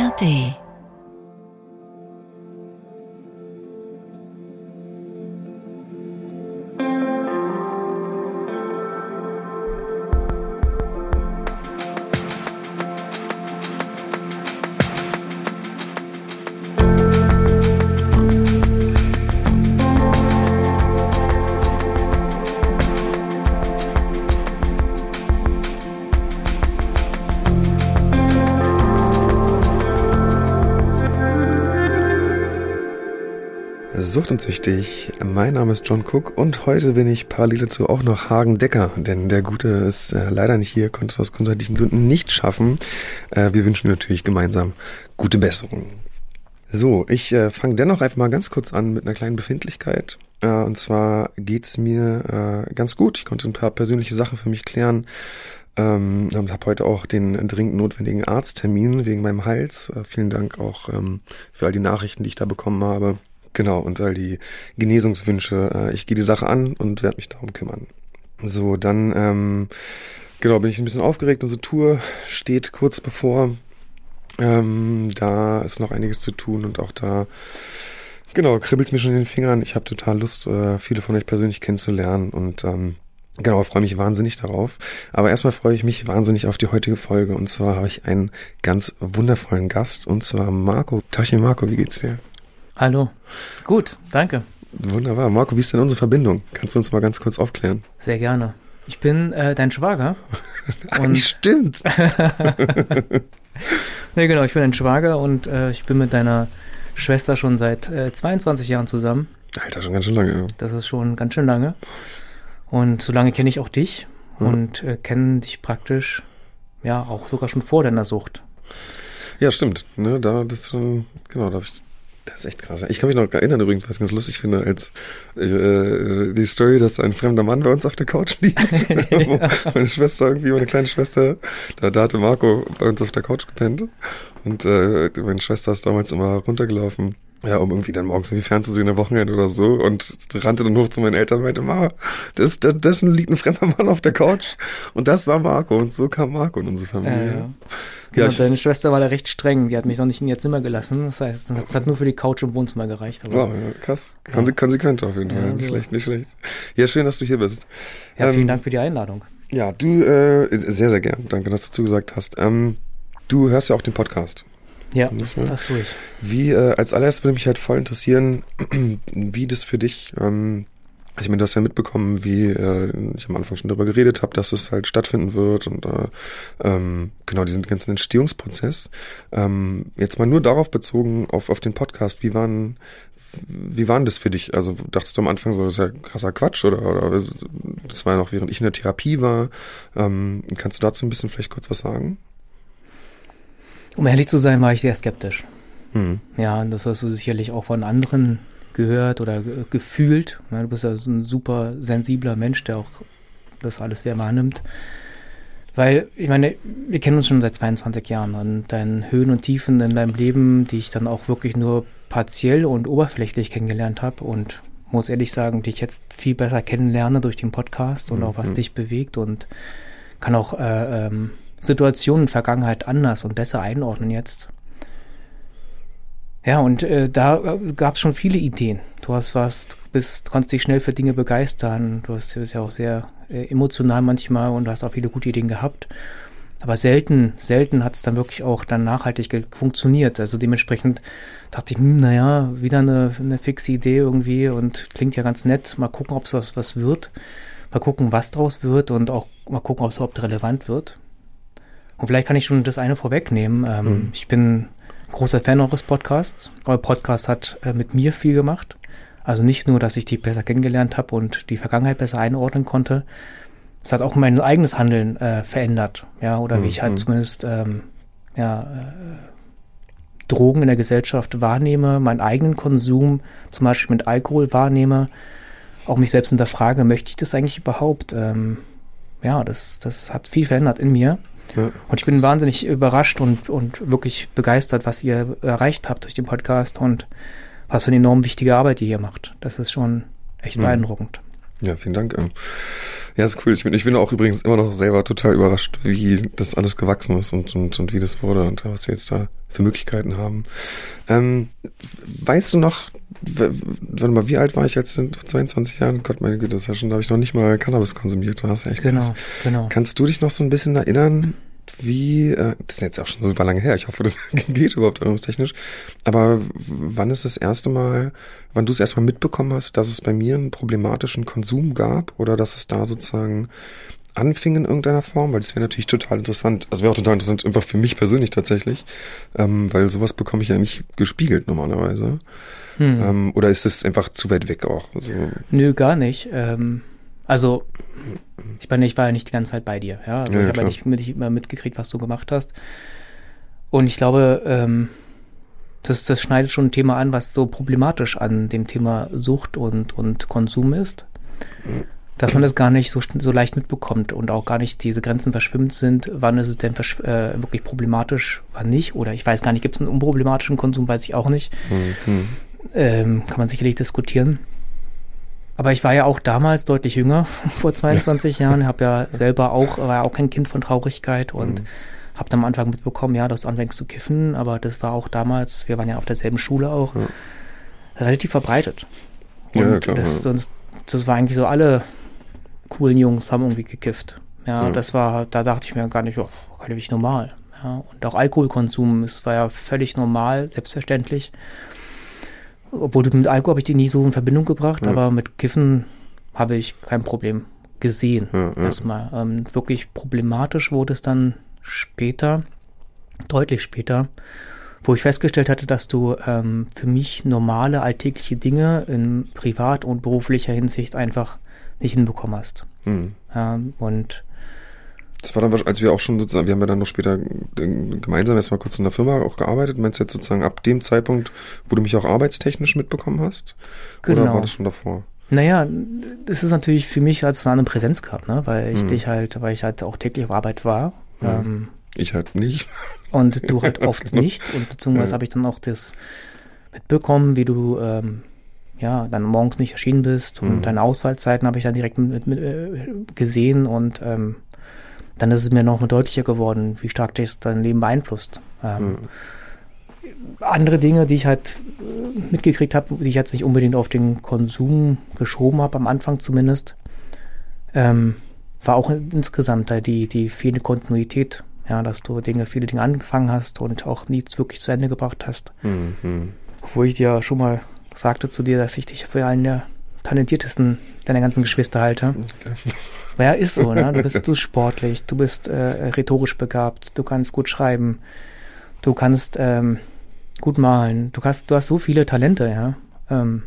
ARD Sucht und Süchtig. Mein Name ist John Cook und heute bin ich parallel dazu auch noch Hagen Decker, denn der Gute ist äh, leider nicht hier, konnte es aus gesundheitlichen Gründen nicht schaffen. Äh, wir wünschen natürlich gemeinsam gute Besserung. So, ich äh, fange dennoch einfach mal ganz kurz an mit einer kleinen Befindlichkeit. Äh, und zwar geht's mir äh, ganz gut. Ich konnte ein paar persönliche Sachen für mich klären. Ähm, habe heute auch den dringend notwendigen Arzttermin wegen meinem Hals. Äh, vielen Dank auch ähm, für all die Nachrichten, die ich da bekommen habe. Genau, und all die Genesungswünsche. Äh, ich gehe die Sache an und werde mich darum kümmern. So, dann, ähm, genau, bin ich ein bisschen aufgeregt. Unsere Tour steht kurz bevor. Ähm, da ist noch einiges zu tun und auch da, genau, kribbelt's mir schon in den Fingern. Ich habe total Lust, äh, viele von euch persönlich kennenzulernen und ähm, Genau, freue mich wahnsinnig darauf. Aber erstmal freue ich mich wahnsinnig auf die heutige Folge. Und zwar habe ich einen ganz wundervollen Gast, und zwar Marco. Tachchen Marco, wie geht's dir? Hallo. Gut, danke. Wunderbar. Marco, wie ist denn unsere Verbindung? Kannst du uns mal ganz kurz aufklären? Sehr gerne. Ich bin äh, dein Schwager. und Stimmt. nee, genau, ich bin dein Schwager und äh, ich bin mit deiner Schwester schon seit äh, 22 Jahren zusammen. Alter, schon ganz schön lange. Ja. Das ist schon ganz schön lange. Und so lange kenne ich auch dich ja. und äh, kenne dich praktisch, ja, auch sogar schon vor deiner Sucht. Ja, stimmt. Ne, da, das, genau, da habe ich das ist echt krass. Ich kann mich noch erinnern übrigens, was ich ganz lustig finde, als äh, die Story, dass ein fremder Mann bei uns auf der Couch liegt. ja. Meine Schwester irgendwie, meine kleine Schwester, da, da hatte Marco bei uns auf der Couch gepennt. Und äh, meine Schwester ist damals immer runtergelaufen ja, um irgendwie dann morgens irgendwie fernzusehen am Wochenende oder so und rannte dann hoch zu meinen Eltern und meinte, Ma, das, das, dessen liegt ein fremder Mann auf der Couch und das war Marco und so kam Marco in unsere Familie. Ja, ja. Genau, ja, deine Schwester war da recht streng, die hat mich noch nicht in ihr Zimmer gelassen, das heißt, es hat nur für die Couch im Wohnzimmer gereicht. Aber, wow, ja, krass, Konse konsequent auf jeden Fall, nicht so. schlecht, nicht schlecht. Ja, schön, dass du hier bist. Ja, vielen ähm, Dank für die Einladung. Ja, du, äh, sehr, sehr gern, danke, dass du zugesagt hast. Ähm, du hörst ja auch den Podcast. Ja, das tue ich. Wie, äh, als allererstes würde mich halt voll interessieren, wie das für dich, ähm, ich meine, du hast ja mitbekommen, wie äh, ich am Anfang schon darüber geredet habe, dass es halt stattfinden wird und äh, ähm, genau diesen ganzen Entstehungsprozess. Ähm, jetzt mal nur darauf bezogen, auf, auf den Podcast, wie waren, wie waren das für dich? Also dachtest du am Anfang so, das ist ja krasser Quatsch oder, oder das war ja noch während ich in der Therapie war. Ähm, kannst du dazu ein bisschen vielleicht kurz was sagen? Um ehrlich zu sein, war ich sehr skeptisch. Mhm. Ja, das hast du sicherlich auch von anderen gehört oder gefühlt. du bist ja so ein super sensibler Mensch, der auch das alles sehr wahrnimmt. Weil, ich meine, wir kennen uns schon seit 22 Jahren und deine Höhen und Tiefen in deinem Leben, die ich dann auch wirklich nur partiell und oberflächlich kennengelernt habe und muss ehrlich sagen, dich jetzt viel besser kennenlerne durch den Podcast und mhm. auch was dich bewegt und kann auch äh, ähm, Situationen in Vergangenheit anders und besser einordnen jetzt. Ja, und äh, da äh, gab es schon viele Ideen. Du hast was, bist, konntest dich schnell für Dinge begeistern. Du hast, bist ja auch sehr äh, emotional manchmal und hast auch viele gute Ideen gehabt. Aber selten, selten hat es dann wirklich auch dann nachhaltig funktioniert. Also dementsprechend dachte ich, hm, naja, wieder eine, eine fixe Idee irgendwie und klingt ja ganz nett. Mal gucken, ob es was, was wird. Mal gucken, was draus wird und auch mal gucken, ob es überhaupt relevant wird. Und vielleicht kann ich schon das eine vorwegnehmen. Ähm, mhm. Ich bin großer Fan eures Podcasts. Euer Podcast hat äh, mit mir viel gemacht. Also nicht nur, dass ich die besser kennengelernt habe und die Vergangenheit besser einordnen konnte. Es hat auch mein eigenes Handeln äh, verändert. Ja, oder mhm. wie ich halt mhm. zumindest ähm, ja, äh, Drogen in der Gesellschaft wahrnehme, meinen eigenen Konsum zum Beispiel mit Alkohol wahrnehme, auch mich selbst hinterfrage, möchte ich das eigentlich überhaupt? Ähm, ja, das, das hat viel verändert in mir. Ja. Und ich bin wahnsinnig überrascht und, und wirklich begeistert, was ihr erreicht habt durch den Podcast und was für eine enorm wichtige Arbeit ihr hier macht. Das ist schon echt mhm. beeindruckend. Ja, vielen Dank. Ähm, ja, ist cool. Ich bin, ich bin auch übrigens immer noch selber total überrascht, wie das alles gewachsen ist und, und, und wie das wurde und was wir jetzt da für Möglichkeiten haben. Ähm, weißt du noch, warte mal, wie alt war ich jetzt? Vor 22 Jahren? Gott, meine Güte, das ist ja schon, da habe ich noch nicht mal Cannabis konsumiert. Das ist echt genau, krass. genau. Kannst du dich noch so ein bisschen erinnern, wie, äh, das ist jetzt auch schon super lange her, ich hoffe, das geht überhaupt erinnerungstechnisch, aber wann ist das erste Mal, wann du es erstmal mitbekommen hast, dass es bei mir einen problematischen Konsum gab oder dass es da sozusagen anfing in irgendeiner Form, weil das wäre natürlich total interessant, also wäre auch total interessant, einfach für mich persönlich tatsächlich, ähm, weil sowas bekomme ich ja nicht gespiegelt normalerweise. Hm. Ähm, oder ist es einfach zu weit weg auch? Also, Nö, gar nicht. Ähm, also ich meine, ich war ja nicht die ganze Zeit bei dir. Ja, also Ja, ich habe ja nicht mit, immer mitgekriegt, was du gemacht hast. Und ich glaube, ähm, das, das schneidet schon ein Thema an, was so problematisch an dem Thema Sucht und, und Konsum ist. Dass man das gar nicht so, so leicht mitbekommt und auch gar nicht diese Grenzen verschwimmt sind. Wann ist es denn äh, wirklich problematisch, wann nicht? Oder ich weiß gar nicht, gibt es einen unproblematischen Konsum, weiß ich auch nicht. hm, Ähm, kann man sicherlich diskutieren. Aber ich war ja auch damals deutlich jünger, vor 22 Jahren, habe ja selber auch, war ja auch kein Kind von Traurigkeit und Mhm. habe dann am Anfang mitbekommen, ja, dass du anfängst zu kiffen, aber das war auch damals, wir waren ja auf derselben Schule auch, Ja. relativ verbreitet. Ja, Und ja, klar, das, das, das war eigentlich so, alle coolen Jungs haben irgendwie gekifft. Ja, Ja. das war, da dachte ich mir gar nicht, oh, relativ normal. Ja, und auch Alkoholkonsum, es war ja völlig normal, selbstverständlich. Obwohl mit Alkohol habe ich die nie so in Verbindung gebracht, Ja. aber mit Kiffen habe ich kein Problem gesehen. Ja, ja. Erstmal. Ähm, wirklich problematisch wurde es dann später, deutlich später, wo ich festgestellt hatte, dass du ähm, für mich normale alltägliche Dinge in privat und beruflicher Hinsicht einfach nicht hinbekommen hast. hm. Ähm, und Das war dann, als wir auch schon sozusagen, wir haben ja dann noch später gemeinsam erstmal kurz in der Firma auch gearbeitet. Meinst du jetzt sozusagen ab dem Zeitpunkt, wo du mich auch arbeitstechnisch mitbekommen hast? Oder Genau. war das schon davor? naja, das ist natürlich für mich als eine Präsenz gehabt, ne? weil ich Mhm. dich halt, weil ich halt auch täglich auf Arbeit war. Mhm. Ähm, Ich halt nicht. Und du halt oft nicht. Und beziehungsweise Ja. habe ich dann auch das mitbekommen, wie du ähm, ja dann morgens nicht erschienen bist und Mhm. deine Auswahlzeiten habe ich dann direkt mit, mit, äh, gesehen und ähm, dann ist es mir noch mal deutlicher geworden, wie stark das dein Leben beeinflusst. Ähm, Mhm. Andere Dinge, die ich halt äh, mitgekriegt habe, die ich jetzt nicht unbedingt auf den Konsum geschoben habe, am Anfang zumindest, ähm, war auch insgesamt da die, die fehlende Kontinuität. Ja, dass du Dinge, viele Dinge angefangen hast und auch nie wirklich zu Ende gebracht hast. Hm, hm. Wo ich dir schon mal sagte zu dir, dass ich dich für einen der talentiertesten deiner ganzen Geschwister halte. Aber ja, ist so, ne? Du bist, du bist sportlich, du bist äh, rhetorisch begabt, du kannst gut schreiben, du kannst ähm, gut malen, du hast, du hast so viele Talente, ja. Ähm,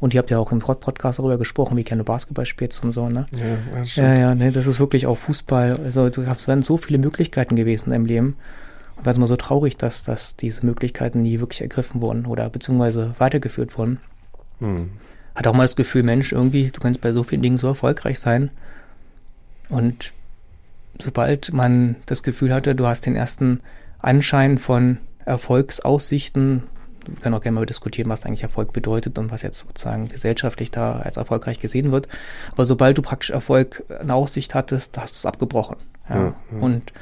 und ihr habt ja auch im Pod- Podcast darüber gesprochen, wie gerne du Basketball spielst und so, ne? Ja, ja. Ja, ja, ne, das ist wirklich auch Fußball. Also du hast dann so viele Möglichkeiten gewesen in deinem Leben. Und war es immer so traurig, dass, dass diese Möglichkeiten nie wirklich ergriffen wurden oder beziehungsweise weitergeführt wurden. Hm. Hat auch mal das Gefühl, Mensch, irgendwie, du kannst bei so vielen Dingen so erfolgreich sein. Und sobald man das Gefühl hatte, du hast den ersten Anschein von Erfolgsaussichten, wir können auch gerne mal diskutieren, was eigentlich Erfolg bedeutet und was jetzt sozusagen gesellschaftlich da als erfolgreich gesehen wird. Aber sobald du praktisch Erfolg in Aussicht hattest, da hast du es abgebrochen. Ja. Ja, ja. Und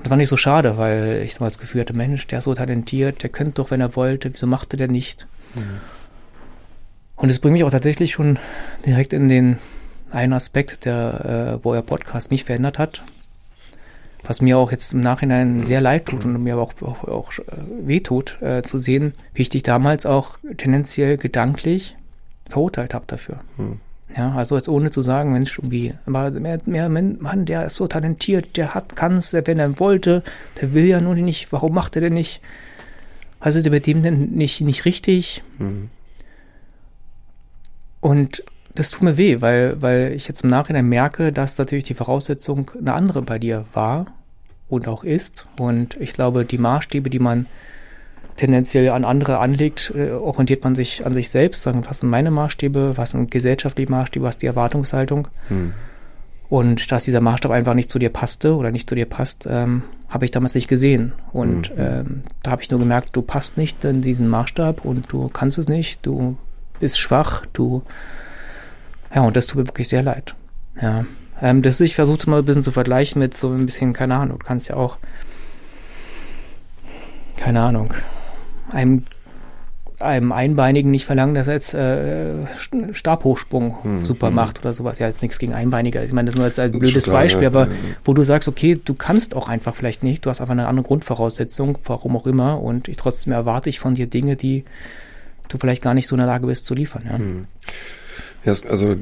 das war nicht so schade, weil ich damals das Gefühl hatte, Mensch, der ist so talentiert, der könnte doch, wenn er wollte, wieso machte der nicht? Und es bringt mich auch tatsächlich schon direkt in den einen Aspekt, der, äh, wo euer Podcast mich verändert hat. Was mir auch jetzt im Nachhinein sehr leid tut und mir aber auch, auch, auch äh, weh tut, äh, zu sehen, wie ich dich damals auch tendenziell gedanklich verurteilt habe dafür. Hm. Ja, also jetzt ohne zu sagen, Mensch, irgendwie, aber mehr, mehr Mann, der ist so talentiert, der hat, kann's, wenn er wollte, der will ja nur nicht, warum macht er denn nicht? Was ist bei dem denn nicht, nicht richtig? Hm. Und das tut mir weh, weil, weil ich jetzt im Nachhinein merke, dass natürlich die Voraussetzung eine andere bei dir war und auch ist. Und ich glaube, die Maßstäbe, die man tendenziell an andere anlegt, äh, orientiert man sich an sich selbst, sagen, was sind meine Maßstäbe, was sind gesellschaftliche Maßstäbe, was ist die Erwartungshaltung. Hm. Und dass dieser Maßstab einfach nicht zu dir passte oder nicht zu dir passt, ähm, habe ich damals nicht gesehen. Und Mhm. ähm, da habe ich nur gemerkt, du passt nicht in diesen Maßstab und du kannst es nicht, du bist schwach, du Ja, und das tut mir wirklich sehr leid. Ja. Ähm, das ich versuche mal ein bisschen zu vergleichen mit so ein bisschen, keine Ahnung, du kannst ja auch, keine Ahnung, einem einem Einbeinigen nicht verlangen, dass er jetzt äh, Stabhochsprung hm, super hm. macht oder sowas. Ja, jetzt nichts gegen Einbeinige. Ich meine, das nur als ein blödes klar, Beispiel, ja, aber ja. wo du sagst, okay, du kannst auch einfach vielleicht nicht, du hast einfach eine andere Grundvoraussetzung, warum auch immer, und ich trotzdem erwarte ich von dir Dinge, die du vielleicht gar nicht so in der Lage bist zu liefern. Ja, hm. ja also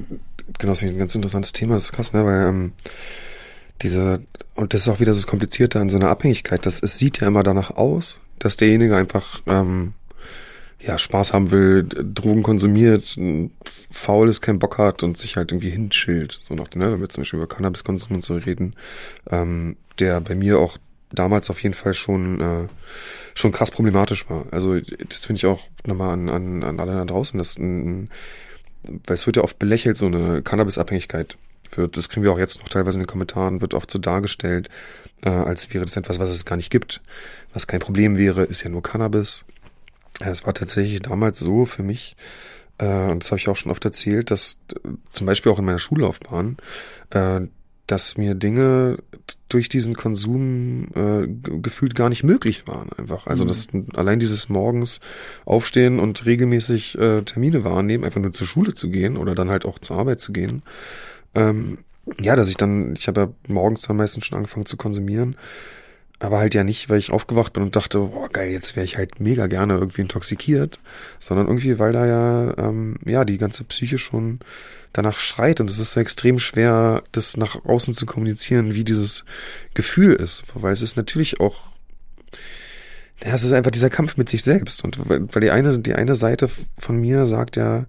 genau, das ist ein ganz interessantes Thema, das ist krass, ne, weil ähm, diese, und das ist auch wieder das Komplizierte an so einer Abhängigkeit, das, es sieht ja immer danach aus, dass derjenige einfach ähm, ja, Spaß haben will, Drogen konsumiert, faul ist, keinen Bock hat und sich halt irgendwie hinschillt. So nach, ne, wenn wir zum Beispiel über Cannabiskonsum und so reden, ähm, der bei mir auch damals auf jeden Fall schon, äh, schon krass problematisch war. Also das finde ich auch nochmal an, an, an alle da draußen, dass ein, weil es wird ja oft belächelt, so eine Cannabisabhängigkeit wird, das kriegen wir auch jetzt noch teilweise in den Kommentaren, wird oft so dargestellt, äh, als wäre das etwas, was es gar nicht gibt. Was kein Problem wäre, ist ja nur Cannabis. Es war tatsächlich damals so für mich, äh, und das habe ich auch schon oft erzählt, dass äh, zum Beispiel auch in meiner Schullaufbahn, äh, dass mir Dinge durch diesen Konsum äh, gefühlt gar nicht möglich waren einfach. Also mhm. dass allein dieses morgens aufstehen und regelmäßig äh, Termine wahrnehmen, einfach nur zur Schule zu gehen oder dann halt auch zur Arbeit zu gehen. Ähm, ja, dass ich dann, ich habe ja morgens dann meistens schon angefangen zu konsumieren aber halt ja nicht, weil ich aufgewacht bin und dachte, boah, geil, jetzt wäre ich halt mega gerne irgendwie intoxikiert, sondern irgendwie, weil da ja, ähm, ja, die ganze Psyche schon danach schreit. Und es ist ja extrem schwer, das nach außen zu kommunizieren, wie dieses Gefühl ist, weil es ist natürlich auch, ja, es ist einfach dieser Kampf mit sich selbst. Und weil die eine, die eine Seite von mir sagt ja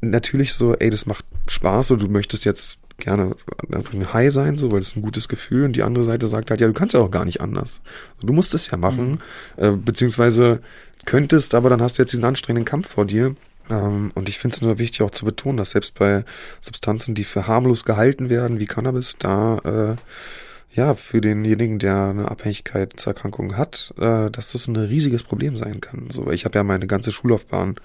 natürlich so, ey, das macht Spaß und du möchtest jetzt gerne einfach ein High sein, so, weil es ein gutes Gefühl. Und die andere Seite sagt halt, ja, du kannst ja auch gar nicht anders. Du musst es ja machen, mhm. äh, beziehungsweise könntest, aber dann hast du jetzt diesen anstrengenden Kampf vor dir. Ähm, und ich finde es nur wichtig auch zu betonen, dass selbst bei Substanzen, die für harmlos gehalten werden, wie Cannabis, da äh, ja, für denjenigen, der eine Abhängigkeitserkrankung hat, äh, dass das ein riesiges Problem sein kann. So, ich habe ja meine ganze Schullaufbahn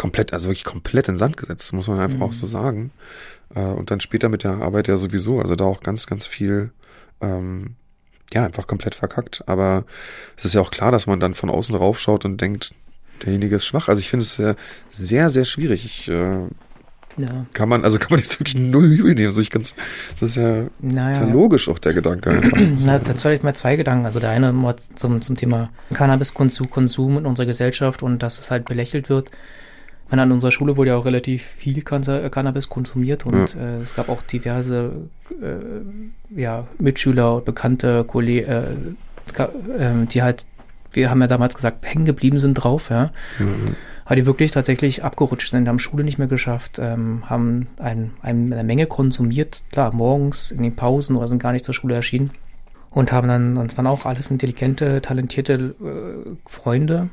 komplett, also wirklich komplett in Sand gesetzt, muss man einfach mhm. auch so sagen. Äh, und dann später mit der Arbeit ja sowieso, also da auch ganz, ganz viel, ähm, ja, einfach komplett verkackt. Aber es ist ja auch klar, dass man dann von außen raufschaut und denkt, derjenige ist schwach. Also ich finde es sehr, sehr, sehr schwierig. Ich, äh, ja. Kann man, also kann man jetzt wirklich null übel nehmen. Also ich kann's, das ist ja, naja. ist ja logisch auch der Gedanke. Na, dazu vielleicht mal zwei Gedanken. Also der eine zum, zum Thema Cannabiskonsum Konsum in unserer Gesellschaft und dass es halt belächelt wird meine, an unserer Schule wurde ja auch relativ viel Cannabis konsumiert und ja. äh, es gab auch diverse äh, ja, Mitschüler, bekannte Kollegen, äh, äh, die halt, wir haben ja damals gesagt, hängen geblieben sind drauf, ja. Mhm. Aber die wirklich tatsächlich abgerutscht sind, haben Schule nicht mehr geschafft, ähm, haben ein, eine Menge konsumiert, klar, morgens in den Pausen oder sind gar nicht zur Schule erschienen und haben dann, und es waren auch alles intelligente, talentierte äh, Freunde,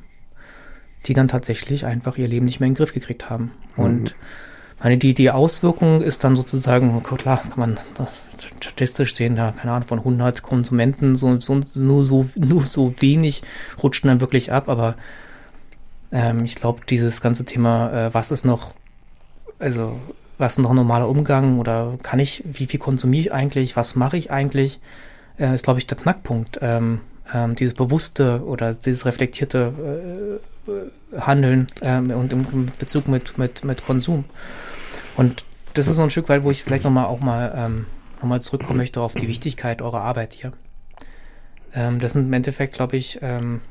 die dann tatsächlich einfach ihr Leben nicht mehr in den Griff gekriegt haben. Mhm. Und meine, die, die Auswirkung ist dann sozusagen, klar, kann man statistisch sehen, da, keine Ahnung, von 100 Konsumenten, so, so, nur, so, nur so wenig rutschen dann wirklich ab, aber ähm, ich glaube, dieses ganze Thema, äh, was ist noch, also, was ist noch normaler Umgang oder kann ich, wie viel konsumiere ich eigentlich, was mache ich eigentlich, äh, ist, glaube ich, der Knackpunkt. Ähm, ähm, dieses bewusste oder dieses reflektierte äh, Handeln ähm, und im Bezug mit, mit, mit Konsum. Und das ist so ein Stück weit, wo ich vielleicht nochmal auch mal ähm, nochmal zurückkommen möchte auf die Wichtigkeit eurer Arbeit hier. Ähm, das sind im Endeffekt, glaube ich, ähm,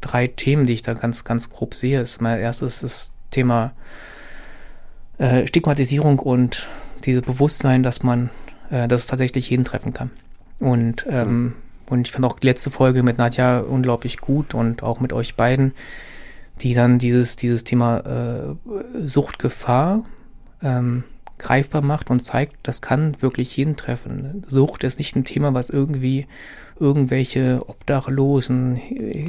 drei Themen, die ich da ganz, ganz grob sehe. Das mein erstes das Thema äh, Stigmatisierung und dieses Bewusstsein, dass man, äh, dass es tatsächlich jeden treffen kann. Und ähm, und ich fand auch die letzte Folge mit Nadja unglaublich gut und auch mit euch beiden, die dann dieses, dieses Thema äh, Suchtgefahr ähm, greifbar macht und zeigt, das kann wirklich jeden treffen. Sucht ist nicht ein Thema, was irgendwie irgendwelche Obdachlosen,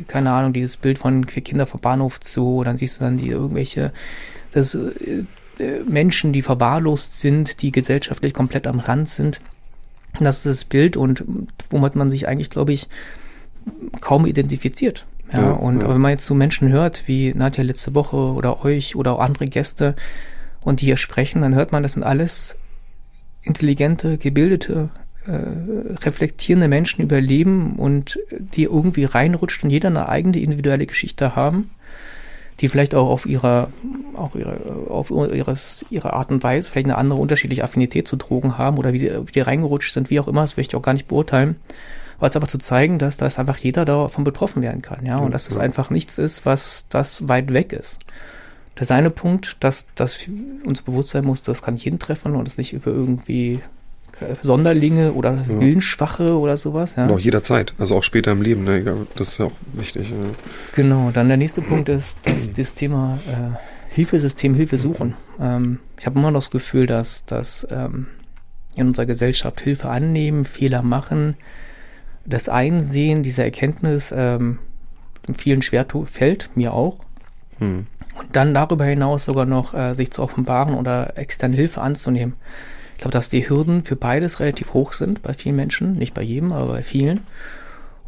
keine Ahnung, dieses Bild von Kinder vom Bahnhof zu, dann siehst du dann die irgendwelche das, äh, Menschen, die verwahrlost sind, die gesellschaftlich komplett am Rand sind das ist das Bild und womit man sich eigentlich, glaube ich, kaum identifiziert. Ja, ja und ja. wenn man jetzt so Menschen hört, wie Nadja letzte Woche oder euch oder auch andere Gäste, und die hier sprechen, dann hört man, das sind alles intelligente, gebildete, äh, reflektierende Menschen über Leben und die irgendwie reinrutscht und jeder eine eigene individuelle Geschichte haben, die vielleicht auch auf ihrer, auch ihre, auf ihres, ihre Art und Weise vielleicht eine andere unterschiedliche Affinität zu Drogen haben oder wie die, wie die reingerutscht sind, wie auch immer, das will ich auch gar nicht beurteilen. Aber es einfach zu zeigen, dass, dass einfach jeder davon betroffen werden kann, ja, und dass es einfach nichts ist, was das weit weg ist. Das ist eine Punkt, dass, dass uns bewusst sein muss, das kann jeden treffen und es nicht über irgendwie Sonderlinge oder ja. Willensschwache oder sowas. Ja. Und auch jederzeit, also auch später im Leben, ne? das ist ja auch wichtig. Ja. Genau, dann der nächste Punkt ist das, das Thema äh, Hilfesystem, Hilfe suchen. Ähm, ich habe immer noch das Gefühl, dass, dass ähm, in unserer Gesellschaft Hilfe annehmen, Fehler machen, das Einsehen dieser Erkenntnis ähm, vielen schwer fällt, mir auch. Hm. Und dann darüber hinaus sogar noch äh, sich zu offenbaren oder externe Hilfe anzunehmen. Ich glaube, dass die Hürden für beides relativ hoch sind bei vielen Menschen, nicht bei jedem, aber bei vielen.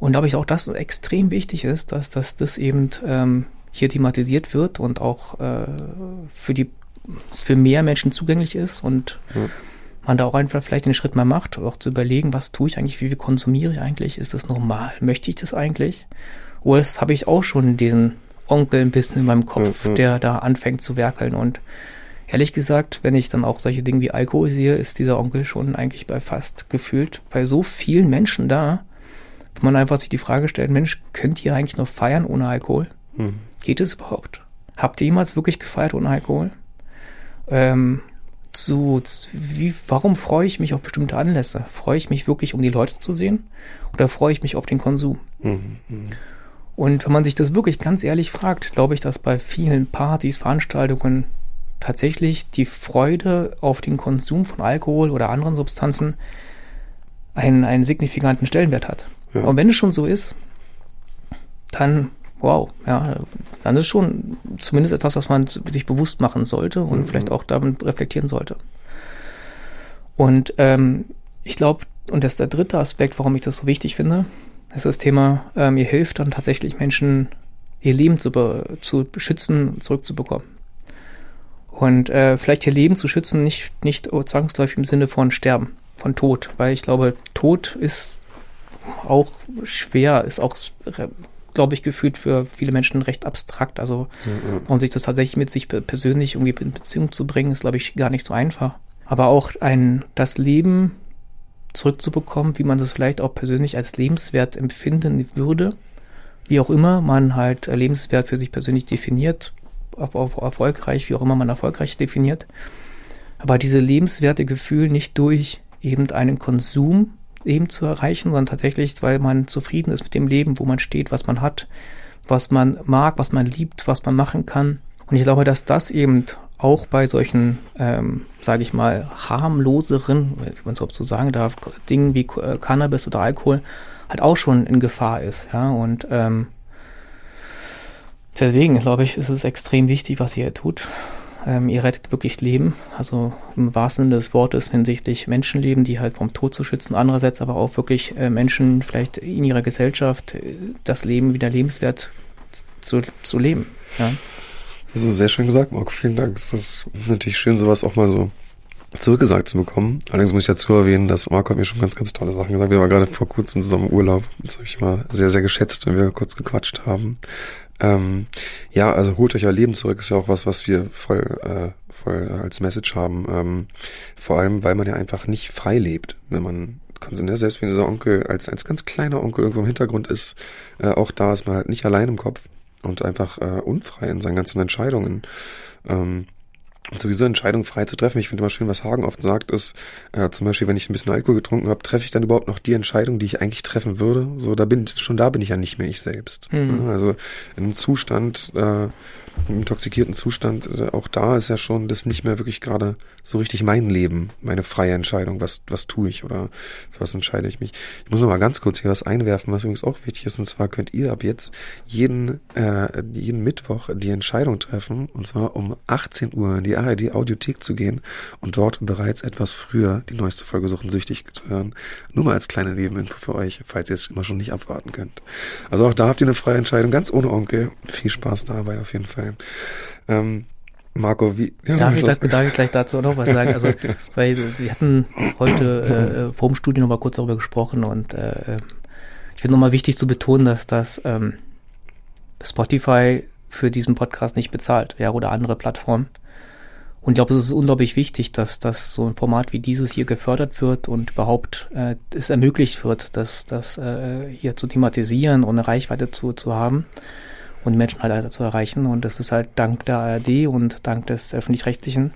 Und glaube ich auch, dass extrem wichtig ist, dass, dass das eben ähm, hier thematisiert wird und auch äh, für die für mehr Menschen zugänglich ist und ja. man da auch einfach vielleicht den Schritt mal macht, auch zu überlegen, was tue ich eigentlich, wie viel konsumiere ich eigentlich, ist das normal, möchte ich das eigentlich? Oder das habe ich auch schon diesen Onkel ein bisschen in meinem Kopf, mhm. der da anfängt zu werkeln. Und ehrlich gesagt, wenn ich dann auch solche Dinge wie Alkohol sehe, ist dieser Onkel schon eigentlich bei fast gefühlt bei so vielen Menschen da, wo man einfach sich die Frage stellt, Mensch, könnt ihr eigentlich noch feiern ohne Alkohol? Mhm. Geht es überhaupt? Habt ihr jemals wirklich gefeiert ohne Alkohol? Ähm, zu, wie, warum freue ich mich auf bestimmte Anlässe? Freue ich mich wirklich, um die Leute zu sehen? Oder freue ich mich auf den Konsum? Mhm. mhm. Und wenn man sich das wirklich ganz ehrlich fragt, glaube ich, dass bei vielen Partys, Veranstaltungen tatsächlich die Freude auf den Konsum von Alkohol oder anderen Substanzen einen, einen signifikanten Stellenwert hat. Ja. Und wenn es schon so ist, dann, wow, ja, dann ist schon zumindest etwas, was man sich bewusst machen sollte und mhm. vielleicht auch damit reflektieren sollte. Und ähm, ich glaube, und das ist der dritte Aspekt, warum ich das so wichtig finde, ist das Thema, ähm, ihr hilft dann tatsächlich Menschen, ihr Leben zu, be zu beschützen, zurückzubekommen. Und äh, vielleicht ihr Leben zu schützen, nicht, nicht zwangsläufig im Sinne von Sterben, von Tod, weil ich glaube, Tod ist auch schwer, ist auch, glaube ich, gefühlt für viele Menschen recht abstrakt. Also, mhm. und sich das tatsächlich mit sich persönlich irgendwie in Beziehung zu bringen, ist, glaube ich, gar nicht so einfach. Aber auch ein, das Leben zurückzubekommen, wie man das vielleicht auch persönlich als lebenswert empfinden würde. Wie auch immer man halt lebenswert für sich persönlich definiert, erfolgreich, wie auch immer man erfolgreich definiert. Aber diese lebenswerte Gefühl nicht durch eben einen Konsum eben zu erreichen, sondern tatsächlich, weil man zufrieden ist mit dem Leben, wo man steht, was man hat, was man mag, was man liebt, was man machen kann. Und ich glaube, dass das eben auch bei solchen, ähm, sage ich mal, harmloseren, wenn man es so sagen darf, Dingen wie Cannabis oder Alkohol halt auch schon in Gefahr ist. Ja, und ähm, deswegen glaube ich, ist es extrem wichtig, was ihr tut. Ähm, ihr rettet wirklich Leben, also im wahrsten Sinne des Wortes hinsichtlich Menschenleben, die halt vom Tod zu schützen, andererseits aber auch wirklich äh, Menschen vielleicht in ihrer Gesellschaft äh, das Leben wieder lebenswert zu, zu leben. Ja. Also sehr schön gesagt, Marco. Vielen Dank. Es ist natürlich schön, sowas auch mal so zurückgesagt zu bekommen. Allerdings muss ich dazu erwähnen, dass Marco hat mir schon ganz, ganz tolle Sachen gesagt. Wir waren gerade vor kurzem zusammen im Urlaub. Das habe ich mal sehr, sehr geschätzt, wenn wir kurz gequatscht haben. Ähm, ja, also holt euch euer Leben zurück, ist ja auch was, was wir voll, äh, voll als Message haben. Ähm, vor allem, weil man ja einfach nicht frei lebt, wenn man konzentriert, selbst wenn dieser Onkel als, als ganz kleiner Onkel irgendwo im Hintergrund ist, äh, auch da ist man halt nicht allein im Kopf und einfach äh, unfrei in seinen ganzen Entscheidungen. Ähm, sowieso Entscheidungen frei zu treffen. Ich finde immer schön, was Hagen oft sagt, ist äh, zum Beispiel, wenn ich ein bisschen Alkohol getrunken habe, treffe ich dann überhaupt noch die Entscheidung, die ich eigentlich treffen würde. So, da bin ich, schon da bin ich ja nicht mehr ich selbst. Mhm. Also in einem Zustand, äh, im intoxikierten Zustand, äh, auch da ist ja schon das nicht mehr wirklich gerade so richtig mein Leben, meine freie Entscheidung, was, was tue ich oder für was entscheide ich mich. Ich muss noch mal ganz kurz hier was einwerfen, was übrigens auch wichtig ist, und zwar könnt ihr ab jetzt jeden, äh, jeden Mittwoch die Entscheidung treffen, und zwar um 18 Uhr in die ARD Audiothek zu gehen und dort bereits etwas früher die neueste Folge Suchen süchtig zu hören. Nur mal als kleine Nebeninfo für euch, falls ihr es immer schon nicht abwarten könnt. Also auch da habt ihr eine freie Entscheidung, ganz ohne Onkel. Viel Spaß dabei auf jeden Fall. Ähm, Marco, wie? Ja, darf, ich, darf ich gleich dazu noch was sagen? Also, weil wir hatten heute äh, vor dem Studium noch mal kurz darüber gesprochen und äh, ich finde nochmal wichtig zu betonen, dass das ähm, Spotify für diesen Podcast nicht bezahlt, ja, oder andere Plattformen. Und ich glaube, es ist unglaublich wichtig, dass, dass so ein Format wie dieses hier gefördert wird und überhaupt äh, es ermöglicht wird, das, das äh, hier zu thematisieren und eine Reichweite zu, zu haben und Menschen halt zu erreichen. Und das ist halt dank der ARD und dank des öffentlich-rechtlichen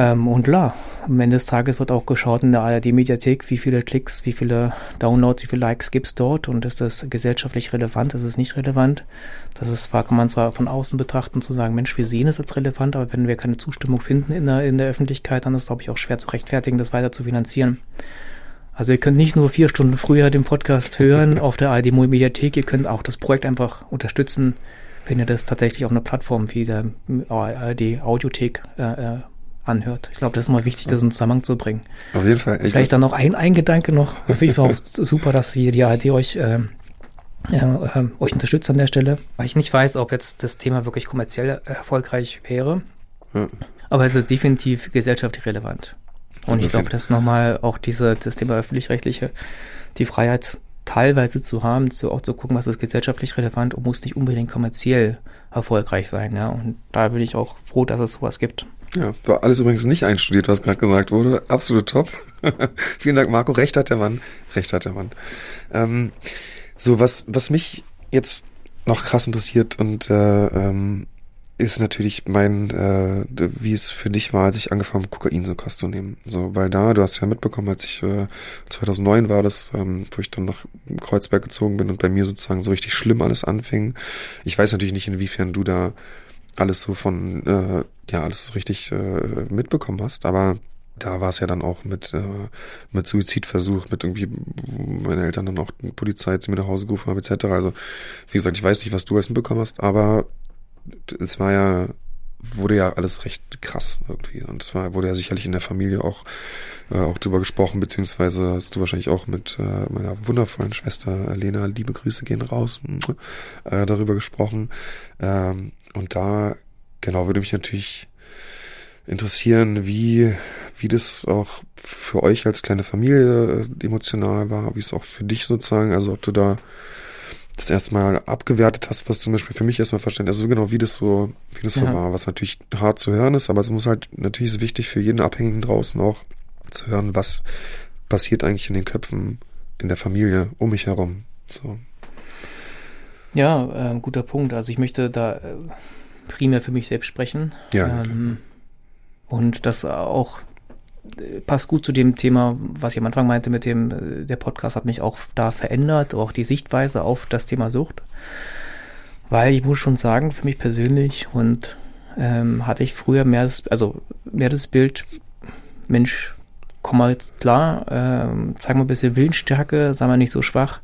ähm, und klar, am Ende des Tages wird auch geschaut in der ARD-Mediathek, wie viele Klicks, wie viele Downloads, wie viele Likes gibt es dort und ist das gesellschaftlich relevant, ist es nicht relevant. Das ist zwar, kann man zwar von außen betrachten, zu sagen, Mensch, wir sehen es als relevant, aber wenn wir keine Zustimmung finden in der, in der Öffentlichkeit, dann ist es, glaube ich, auch schwer zu rechtfertigen, das weiter zu finanzieren. Also ihr könnt nicht nur vier Stunden früher den Podcast hören auf der ARD-Mediathek, ihr könnt auch das Projekt einfach unterstützen, wenn ihr das tatsächlich auf einer Plattform wie der ARD-Audiothek äh, äh anhört. Ich glaube, das ist mal wichtig, das in Zusammenhang zu bringen. Auf jeden Fall. Ich Vielleicht dann noch ein, ein Gedanke noch. Ich auch super, dass die ARD euch, äh, äh, euch unterstützt an der Stelle, weil ich nicht weiß, ob jetzt das Thema wirklich kommerziell erfolgreich wäre. Ja. Aber es ist definitiv gesellschaftlich relevant. Und ich glaube, das ist nochmal auch diese, das Thema öffentlich-rechtliche, die Freiheit teilweise zu haben, zu, auch zu gucken, was ist gesellschaftlich relevant und muss nicht unbedingt kommerziell erfolgreich sein. Ja. Und da bin ich auch froh, dass es sowas gibt. Ja, war alles übrigens nicht einstudiert, was gerade gesagt wurde. Absolut top. Vielen Dank, Marco. Recht hat der Mann. Recht hat der Mann. Ähm, so, was, was mich jetzt noch krass interessiert und äh, ähm, ist natürlich mein, äh, wie es für dich war, als ich angefangen habe, Kokain so krass zu nehmen. So, weil da, du hast ja mitbekommen, als ich äh, 2009 war das, ähm, wo ich dann nach Kreuzberg gezogen bin und bei mir sozusagen so richtig schlimm alles anfing. Ich weiß natürlich nicht, inwiefern du da alles so von, äh, ja, alles richtig äh, mitbekommen hast, aber da war es ja dann auch mit, äh, mit Suizidversuch, mit irgendwie, meine Eltern dann auch die Polizei zu mir nach Hause gerufen haben, etc. Also, wie gesagt, ich weiß nicht, was du alles mitbekommen hast, aber es war ja, wurde ja alles recht krass irgendwie. Und es war, wurde ja sicherlich in der Familie auch, äh, auch drüber gesprochen, beziehungsweise hast du wahrscheinlich auch mit äh, meiner wundervollen Schwester Lena, liebe Grüße gehen raus, äh, darüber gesprochen. Ähm, und da, genau, würde mich natürlich interessieren, wie, wie das auch für euch als kleine Familie äh, emotional war, wie es auch für dich sozusagen, also ob du da das erste Mal abgewertet hast, was zum Beispiel für mich erstmal verständlich, also genau wie das so, wie das ja. so war, was natürlich hart zu hören ist, aber es muss halt, natürlich ist wichtig für jeden Abhängigen draußen auch zu hören, was passiert eigentlich in den Köpfen in der Familie um mich herum. So. Ja, äh, guter Punkt. Also ich möchte da äh, primär für mich selbst sprechen. Ja. Ähm, und das auch passt gut zu dem Thema, was ich am Anfang meinte mit dem, äh, der Podcast hat mich auch da verändert, auch die Sichtweise auf das Thema Sucht. Weil ich muss schon sagen, für mich persönlich und ähm, hatte ich früher mehr das, also mehr das Bild, Mensch, komm mal klar, ähm, zeig mal ein bisschen Willensstärke, sei mal nicht so schwach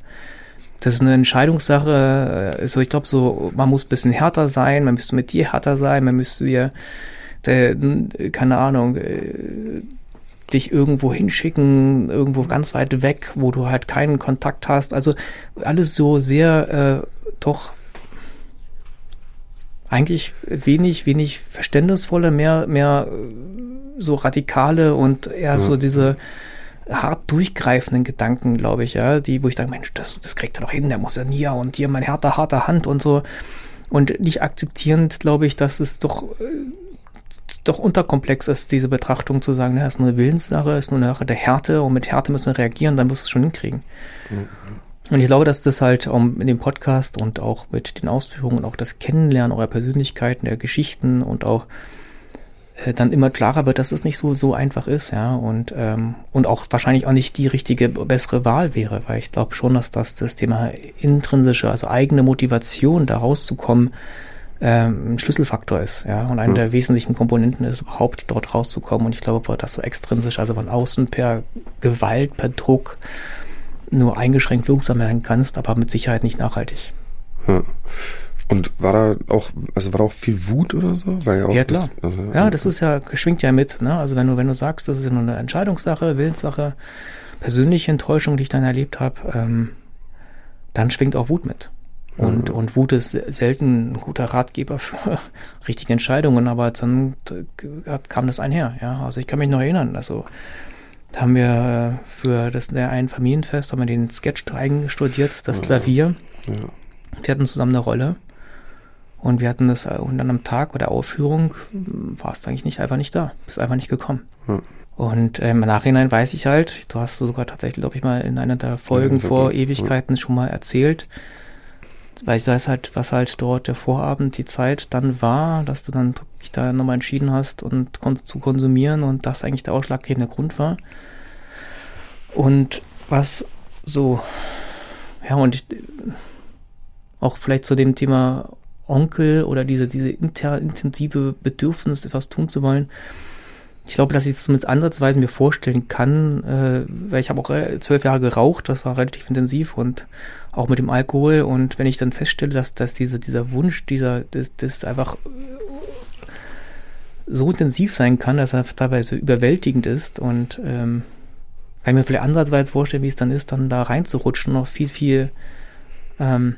das ist eine Entscheidungssache. Also ich glaube so, man muss ein bisschen härter sein, man müsste mit dir härter sein, man müsste dir, der, keine Ahnung, äh, dich irgendwo hinschicken, irgendwo ganz weit weg, wo du halt keinen Kontakt hast. Also alles so sehr äh, doch eigentlich wenig, wenig verständnisvolle, mehr, mehr so radikale und eher ja. so diese hart durchgreifenden Gedanken, glaube ich, ja, die, wo ich denke, Mensch, das, das kriegt er doch hin, der muss ja nie und hier mein härter, harter Hand und so. Und nicht akzeptierend, glaube ich, dass es doch, äh, doch unterkomplex ist, diese Betrachtung zu sagen, na, ist nur eine Willenssache, ist nur eine Sache der Härte und mit Härte müssen wir reagieren, dann wirst du es schon hinkriegen. Mhm. Und ich glaube, dass das halt um, in dem Podcast und auch mit den Ausführungen und auch das Kennenlernen eurer Persönlichkeiten, der Geschichten und auch äh, dann immer klarer wird, dass es nicht so so einfach ist, ja, und ähm, und auch wahrscheinlich auch nicht die richtige bessere Wahl wäre, weil ich glaube schon, dass das das Thema intrinsische, also eigene Motivation, da rauszukommen, ähm, ein Schlüsselfaktor ist, ja, und eine mhm. der wesentlichen Komponenten ist überhaupt dort rauszukommen. Und ich glaube, dass so extrinsisch, also von außen per Gewalt, per Druck nur eingeschränkt wirksam werden kannst, aber mit Sicherheit nicht nachhaltig. Ja. Und war da auch, also war da auch viel Wut oder so? Weil ja, auch ja klar. Das, also, ja, das ist ja, schwingt ja mit, ne? Also wenn du, wenn du sagst, das ist ja nur eine Entscheidungssache, Willenssache, persönliche Enttäuschung, die ich dann erlebt habe, ähm, dann schwingt auch Wut mit. Und, mhm. und Wut ist selten ein guter Ratgeber für richtige Entscheidungen, aber dann kam das einher, ja. Also ich kann mich noch erinnern, also da haben wir für das der ein Familienfest haben wir den Sketch studiert, das Klavier. Ja. Wir hatten zusammen eine Rolle. Und wir hatten das, und dann am Tag oder Aufführung warst du eigentlich nicht, einfach nicht da. Bist einfach nicht gekommen. Ja. Und ähm, im Nachhinein weiß ich halt, du hast sogar tatsächlich, glaube ich, mal in einer der Folgen ja, vor Ewigkeiten schon mal erzählt, weil ich weiß halt, was halt dort der Vorabend, die Zeit dann war, dass du dann dich da nochmal entschieden hast und zu konsumieren und das eigentlich der ausschlaggebende Grund war. Und was so, ja, und ich, auch vielleicht zu dem Thema Onkel oder diese, diese intensive Bedürfnis, etwas tun zu wollen, ich glaube, dass ich es zumindest ansatzweise mir vorstellen kann, äh, weil ich habe auch äh, zwölf Jahre geraucht, das war relativ intensiv und auch mit dem Alkohol und wenn ich dann feststelle, dass, dass diese, dieser Wunsch, dieser, das, das einfach so intensiv sein kann, dass er teilweise überwältigend ist und ähm, kann ich mir vielleicht ansatzweise vorstellen, wie es dann ist, dann da reinzurutschen, noch viel, viel ähm,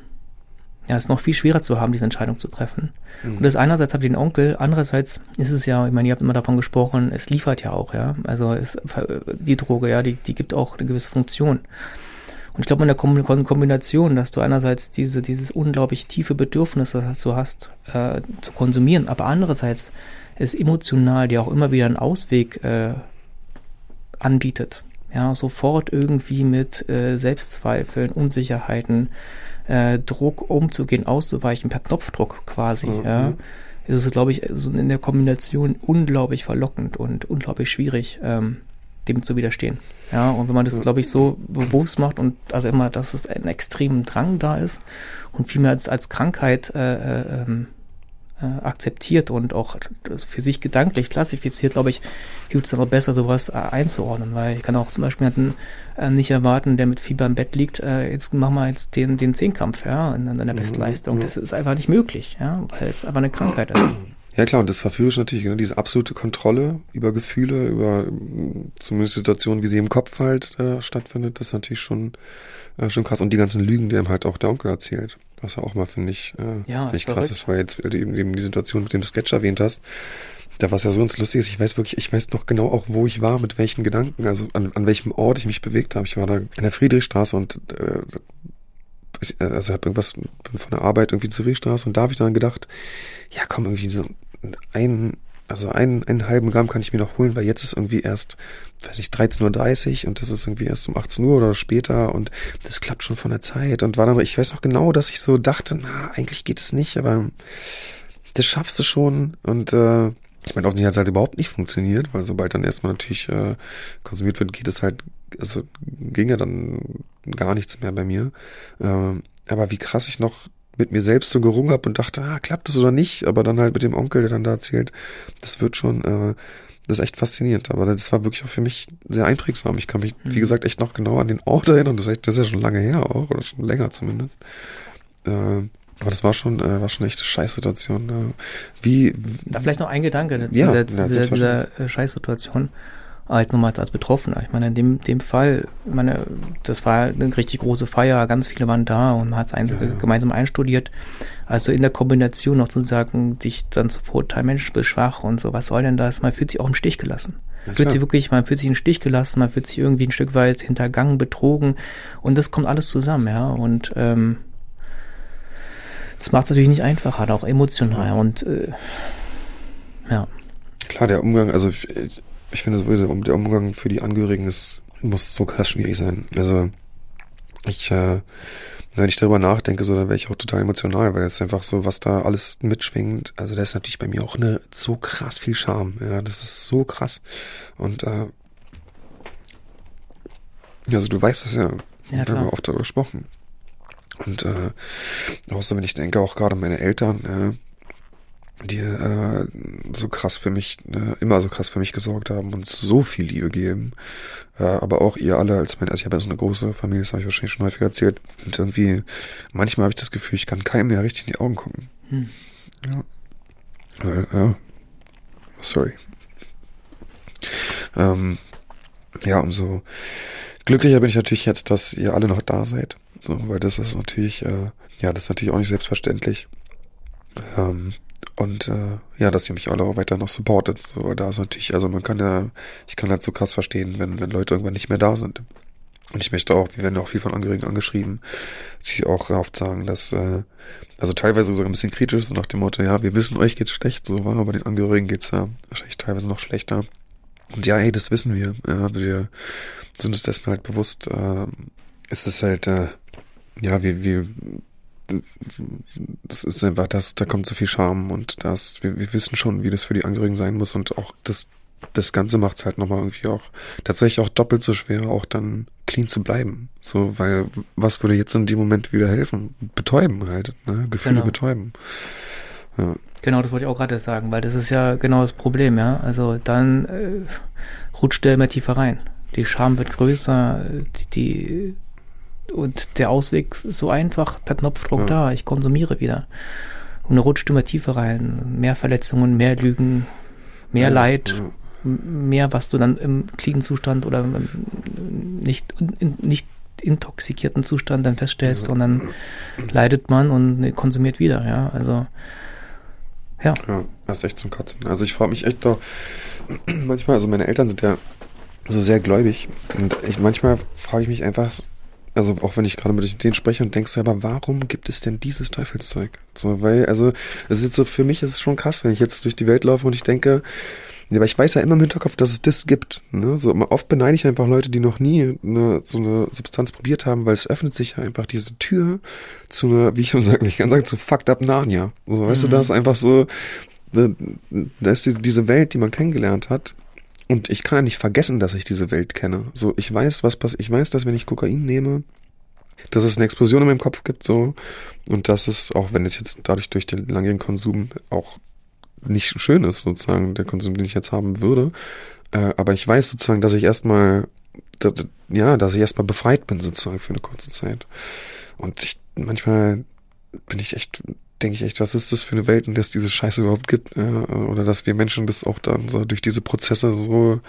ja, es ist noch viel schwerer zu haben, diese Entscheidung zu treffen. Mhm. Und das einerseits habe ich den Onkel, andererseits ist es ja, ich meine, ihr habt immer davon gesprochen, es liefert ja auch, ja. Also es, die Droge, ja, die, die gibt auch eine gewisse Funktion. Und ich glaube, in der Kombination, dass du einerseits diese, dieses unglaublich tiefe Bedürfnis dazu hast, äh, zu konsumieren, aber andererseits es emotional dir auch immer wieder einen Ausweg äh, anbietet. Ja, sofort irgendwie mit äh, Selbstzweifeln, Unsicherheiten, äh, Druck umzugehen, auszuweichen, per Knopfdruck quasi, mhm. ja, ist es, glaube ich, so in der Kombination unglaublich verlockend und unglaublich schwierig, ähm, dem zu widerstehen. Ja, und wenn man das, glaube ich, so bewusst macht und also immer, dass es ein extremen Drang da ist und vielmehr als, als Krankheit äh, äh, ähm, äh, akzeptiert und auch für sich gedanklich klassifiziert, glaube ich, hilft es dann auch besser, sowas äh, einzuordnen, weil ich kann auch zum Beispiel äh, nicht erwarten, der mit Fieber im Bett liegt, äh, jetzt machen wir jetzt den, den Zehnkampf, ja, in, in der Bestleistung. Das ist einfach nicht möglich, ja, weil es einfach eine Krankheit ist. Ja klar, und das verführe ich natürlich, ne, diese absolute Kontrolle über Gefühle, über zumindest Situationen, wie sie im Kopf halt äh, stattfindet, das ist natürlich schon, äh, schon krass. Und die ganzen Lügen, die einem halt auch der Onkel erzählt. Was ja auch mal, finde ich, äh, ja, find ich krass ist, weil jetzt eben, eben die Situation mit dem Sketch erwähnt hast. Da was ja so ins Lustige ist, ich weiß wirklich, ich weiß noch genau auch, wo ich war, mit welchen Gedanken, also an, an welchem Ort ich mich bewegt habe. Ich war da in der Friedrichstraße und äh, ich, also habe irgendwas bin von der Arbeit irgendwie zur Friedrichstraße und da habe ich dann gedacht, ja komm, irgendwie so ein also einen, einen halben Gramm kann ich mir noch holen, weil jetzt ist irgendwie erst, weiß ich, 13.30 Uhr und das ist irgendwie erst um 18 Uhr oder später und das klappt schon von der Zeit und war dann, ich weiß noch genau, dass ich so dachte, na, eigentlich geht es nicht, aber das schaffst du schon und äh, ich meine, offensichtlich hat es halt überhaupt nicht funktioniert, weil sobald dann erstmal natürlich äh, konsumiert wird, geht es halt, also ging ja dann gar nichts mehr bei mir. Äh, aber wie krass ich noch mit mir selbst so gerungen habe und dachte, ah, klappt das oder nicht? Aber dann halt mit dem Onkel, der dann da erzählt, das wird schon, äh, das ist echt faszinierend. Aber das war wirklich auch für mich sehr einprägsam. Ich kann mich, mhm. wie gesagt, echt noch genau an den Ort erinnern. Das ist, echt, das ist ja schon lange her auch, oder schon länger zumindest. Äh, aber das war schon, äh, war schon echt eine Scheißsituation. Äh, wie, Da vielleicht noch ein Gedanke zu ja, dieser, ja, dieser, dieser äh, Scheißsituation halt nochmal als Betroffener. Ich meine, in dem, dem Fall, ich meine, das war eine richtig große Feier, ganz viele waren da und man hat es ein, ja, gemeinsam einstudiert. Also in der Kombination noch sozusagen dich dann zu verurteilen, Mensch, bist schwach und so, was soll denn das? Man fühlt sich auch im Stich gelassen. Ja, fühlt sich wirklich, man fühlt sich im Stich gelassen, man fühlt sich irgendwie ein Stück weit hintergangen, betrogen und das kommt alles zusammen, ja. Und ähm, das macht es natürlich nicht einfacher, auch emotional und äh, ja. Klar, der Umgang, also ich, ich finde, der Umgang für die Angehörigen ist, muss so krass schwierig sein. Also ich, äh, wenn ich darüber nachdenke, so, dann wäre ich auch total emotional, weil es einfach so, was da alles mitschwingt. Also da ist natürlich bei mir auch eine so krass viel Charme. Ja, das ist so krass. Und äh, also du weißt das ja. Ja, wir haben oft darüber gesprochen. Und äh, so, wenn ich denke, auch gerade meine Eltern, äh, die äh, so krass für mich, äh, immer so krass für mich gesorgt haben und so viel Liebe geben. Äh, aber auch ihr alle als mein, also ich habe ja so eine große Familie, das habe ich wahrscheinlich schon häufig erzählt. Und irgendwie, manchmal habe ich das Gefühl, ich kann keinem mehr richtig in die Augen gucken. Hm. Ja. Weil, ja. Sorry. Ähm, ja, umso glücklicher bin ich natürlich jetzt, dass ihr alle noch da seid. So, weil das ist natürlich, äh, ja, das ist natürlich auch nicht selbstverständlich. Ähm, und äh, ja, dass ihr mich alle auch weiter noch supportet. So, da ist natürlich, also man kann ja, ich kann halt so krass verstehen, wenn, wenn Leute irgendwann nicht mehr da sind. Und ich möchte auch, wir werden auch viel von Angehörigen angeschrieben, die auch oft sagen, dass, äh, also teilweise sogar ein bisschen kritisch, so nach dem Motto, ja, wir wissen, euch geht's schlecht, so war, aber den Angehörigen geht's ja wahrscheinlich teilweise noch schlechter. Und ja, hey, das wissen wir. Ja, wir sind uns dessen halt bewusst. Äh, ist es halt, äh, ja, wir, wir, das ist einfach, das, da kommt so viel Charme und das, wir, wir wissen schon, wie das für die Angehörigen sein muss und auch das, das Ganze macht es halt nochmal irgendwie auch tatsächlich auch doppelt so schwer, auch dann clean zu bleiben. So, weil was würde jetzt in dem Moment wieder helfen? Betäuben halt, ne? Gefühle genau. betäuben. Ja. Genau, das wollte ich auch gerade sagen, weil das ist ja genau das Problem, ja. Also dann äh, rutscht der immer tiefer rein. Die Scham wird größer, die, die und der Ausweg ist so einfach per Knopfdruck ja. da. Ich konsumiere wieder. Und rutscht immer tiefer rein. Mehr Verletzungen, mehr Lügen, mehr ja, Leid, ja. mehr, was du dann im cleanen Zustand oder nicht, in, nicht intoxikierten Zustand dann feststellst, sondern leidet man und konsumiert wieder, ja. Also ja. Ja, das ist echt zum Kotzen. Also ich frage mich echt doch manchmal, also meine Eltern sind ja so sehr gläubig und ich manchmal frage ich mich einfach, also auch wenn ich gerade mit denen spreche und denkst, aber warum gibt es denn dieses Teufelszeug? So, weil, also, es ist jetzt so, für mich ist es schon krass, wenn ich jetzt durch die Welt laufe und ich denke, ja, aber ich weiß ja immer im Hinterkopf, dass es das gibt. Ne? So oft beneide ich einfach Leute, die noch nie eine, so eine Substanz probiert haben, weil es öffnet sich ja einfach diese Tür zu einer, wie ich schon sage, ich kann sagen, zu fucked up Narnia. So, weißt mhm. du, das ist einfach so, da, da ist die, diese Welt, die man kennengelernt hat. Und ich kann ja nicht vergessen, dass ich diese Welt kenne. So, ich weiß, was passiert. Ich weiß, dass wenn ich Kokain nehme, dass es eine Explosion in meinem Kopf gibt, so. Und dass es, auch wenn es jetzt dadurch durch den langjährigen Konsum auch nicht schön ist, sozusagen, der Konsum, den ich jetzt haben würde. Äh, aber ich weiß sozusagen, dass ich erstmal, ja, dass ich erstmal befreit bin, sozusagen, für eine kurze Zeit. Und ich, manchmal bin ich echt, denke ich echt, was ist das für eine Welt, in der es diese Scheiße überhaupt gibt? Ja, oder dass wir Menschen das auch dann so durch diese Prozesse so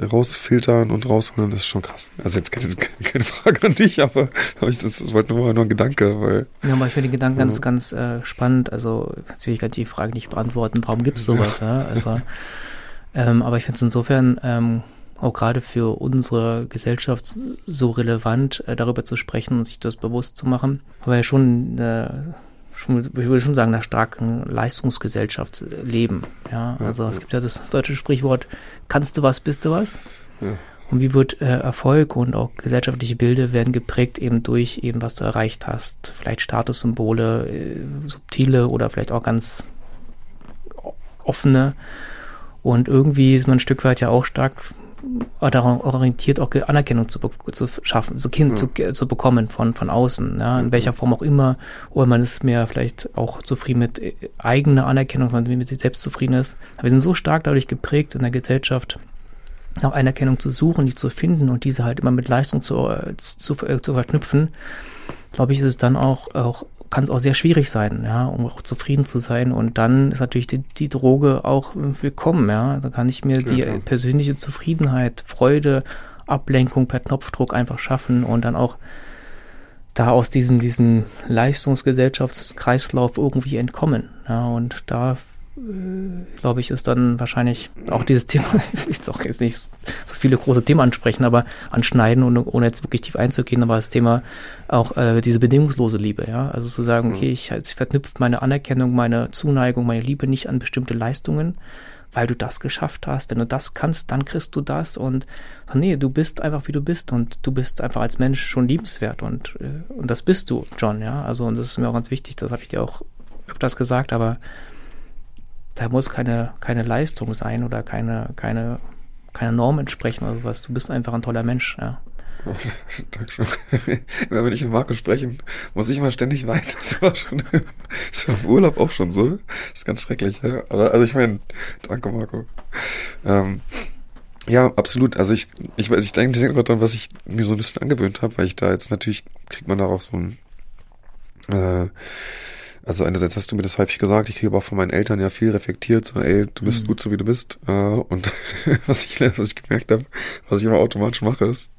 rausfiltern und rausholen, das ist schon krass. Also jetzt keine, keine Frage an dich, aber, aber ich, das, wollte nur, nur ein Gedanke, weil. Ja, aber ich finde den Gedanken ja. ganz, ganz äh, spannend. Also natürlich kann ich die Frage nicht beantworten, warum gibt es sowas, ja. ja? Also, ähm, aber ich finde es insofern ähm, auch gerade für unsere Gesellschaft so relevant, äh, darüber zu sprechen und sich das bewusst zu machen, weil wir schon äh, schon, ich würde schon sagen, einer starken Leistungsgesellschaft leben. Ja, also ja, es gibt ja das deutsche Sprichwort, kannst du was, bist du was? Ja. Und wie wird äh, Erfolg und auch gesellschaftliche Bilder werden geprägt eben durch eben, was du erreicht hast. Vielleicht Statussymbole, äh, subtile oder vielleicht auch ganz offene. Und irgendwie ist man ein Stück weit ja auch stark daran orientiert, auch Anerkennung zu, zu schaffen, so Kind ja. zu, zu bekommen von, von außen, ja, in mhm. welcher Form auch immer, oder man ist mehr vielleicht auch zufrieden mit äh, eigener Anerkennung, wenn man mit sich selbst zufrieden ist. Aber wir sind so stark dadurch geprägt in der Gesellschaft, auch Anerkennung zu suchen, die zu finden und diese halt immer mit Leistung zu, äh, zu, äh, zu verknüpfen, glaube ich, ist es dann auch, auch kann es auch sehr schwierig sein, ja, um auch zufrieden zu sein. Und dann ist natürlich die, die Droge auch willkommen, ja. Da kann ich mir die ja. persönliche Zufriedenheit, Freude, Ablenkung per Knopfdruck einfach schaffen und dann auch da aus diesem, diesem Leistungsgesellschaftskreislauf irgendwie entkommen. Ja, und da äh, glaube ich, ist dann wahrscheinlich auch dieses Thema, ich will auch jetzt nicht so viele große Themen ansprechen, aber anschneiden und ohne jetzt wirklich tief einzugehen, aber das Thema auch äh, diese bedingungslose Liebe, ja. Also zu sagen, okay, ich, ich verknüpfe meine Anerkennung, meine Zuneigung, meine Liebe nicht an bestimmte Leistungen, weil du das geschafft hast. Wenn du das kannst, dann kriegst du das und nee, du bist einfach wie du bist und du bist einfach als Mensch schon liebenswert und, äh, und das bist du, John, ja. Also und das ist mir auch ganz wichtig, das habe ich dir auch öfters gesagt, aber da muss keine, keine Leistung sein oder keine, keine, keine Norm entsprechen oder sowas. Du bist einfach ein toller Mensch, ja. Dankeschön. Wenn wir nicht mit Marco sprechen, muss ich immer ständig weinen. Das war schon, das war im Urlaub auch schon so. Das ist ganz schrecklich, ja. Aber, also ich meine, danke Marco. Ähm, ja, absolut. Also ich, ich weiß, ich denke gerade dran, was ich mir so ein bisschen angewöhnt habe, weil ich da jetzt natürlich kriegt man da auch so ein, äh, Also einerseits hast du mir das häufig gesagt, ich kriege aber auch von meinen Eltern ja viel reflektiert, so ey, du bist mhm. gut so wie du bist. Äh, und was ich, was ich gemerkt habe, was ich immer automatisch mache, ist,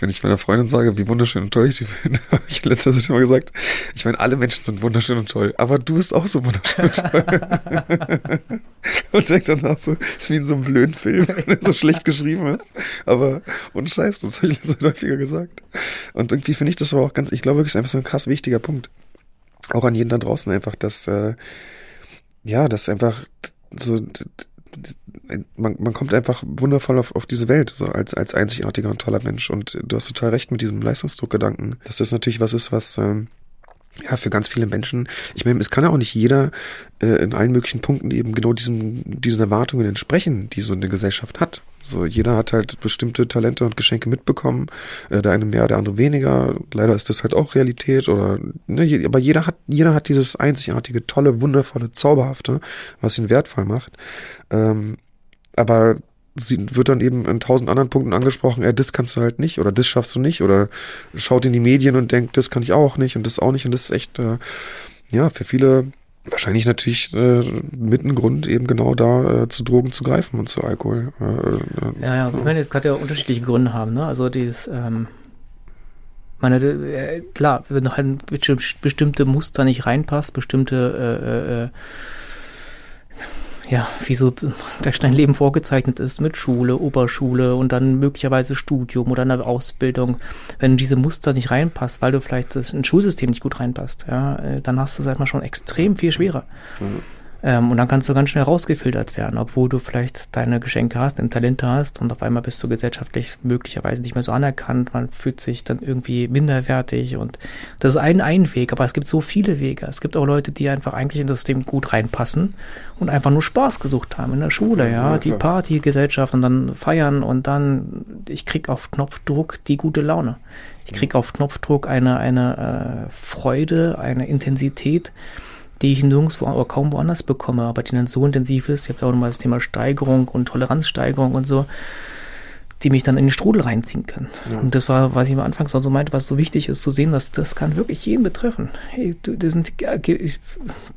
wenn ich meiner Freundin sage, wie wunderschön und toll ich sie finde, habe ich in letzter Zeit immer gesagt, ich meine, alle Menschen sind wunderschön und toll, aber du bist auch so wunderschön und toll. und denke dann auch so, ist wie in so einem blöden Film, der so schlecht geschrieben ist. Aber und Scheiß, das habe ich letzter Zeit häufiger gesagt. Und irgendwie finde ich das aber auch ganz, ich glaube wirklich, ist einfach so ein krass wichtiger Punkt auch an jeden da draußen einfach, dass äh, ja, dass einfach so man, man kommt einfach wundervoll auf, auf diese Welt, so als, als einzigartiger und toller Mensch. Und du hast total recht mit diesem Leistungsdruckgedanken, dass das natürlich was ist, was ähm, ja, für ganz viele Menschen, ich meine, es kann ja auch nicht jeder äh, in allen möglichen Punkten eben genau diesen, diesen Erwartungen entsprechen, die so eine Gesellschaft hat. So, jeder hat halt bestimmte Talente und Geschenke mitbekommen, äh, der eine mehr, der andere weniger. Leider ist das halt auch Realität oder, ne, aber jeder hat, jeder hat dieses einzigartige, tolle, wundervolle, zauberhafte, was ihn wertvoll macht. Ähm, aber sie wird dann eben in tausend anderen Punkten angesprochen, ja, das kannst du halt nicht oder das schaffst du nicht oder schaut in die Medien und denkt, das kann ich auch nicht und das auch nicht und das ist echt, äh, ja, für viele wahrscheinlich natürlich äh, mit ein Grund, eben genau da äh, zu Drogen zu greifen und zu Alkohol. Äh, äh, ja, ja, ich meine, es kann ja unterschiedliche Gründe haben, ne? Also dieses, ähm, meine, äh, klar, wenn halt bestimmte Muster nicht reinpasst, bestimmte äh, äh, ja, wie so dein Leben vorgezeichnet ist mit Schule, Oberschule und dann möglicherweise Studium oder eine Ausbildung. Wenn diese Muster nicht reinpasst, weil du vielleicht das ein Schulsystem nicht gut reinpasst, ja, äh, dann hast du es halt mal schon extrem viel schwerer. Mhm. Ähm, und dann kannst du ganz schnell rausgefiltert werden, obwohl du vielleicht deine Geschenke hast, deine Talente hast und auf einmal bist du gesellschaftlich möglicherweise nicht mehr so anerkannt. Man fühlt sich dann irgendwie minderwertig und das ist ein, ein Weg, aber es gibt so viele Wege. Es gibt auch Leute, die einfach eigentlich in das System gut reinpassen und einfach nur Spaß gesucht haben in der Schule, ja, ja die Partygesellschaft und dann feiern und dann, ich krieg auf Knopfdruck die gute Laune. Ich krieg auf Knopfdruck eine, eine äh, Freude, eine Intensität, die ich nirgendwo oder kaum woanders bekomme, aber die dann so intensiv ist. Ich habe ja auch nochmal das Thema Steigerung und Toleranzsteigerung und so, die mich dann in den Strudel reinziehen können. Ja. Und das war, was ich am Anfang so meinte, was so wichtig ist zu sehen, dass das kann wirklich jeden betreffen. Hey, du, das sind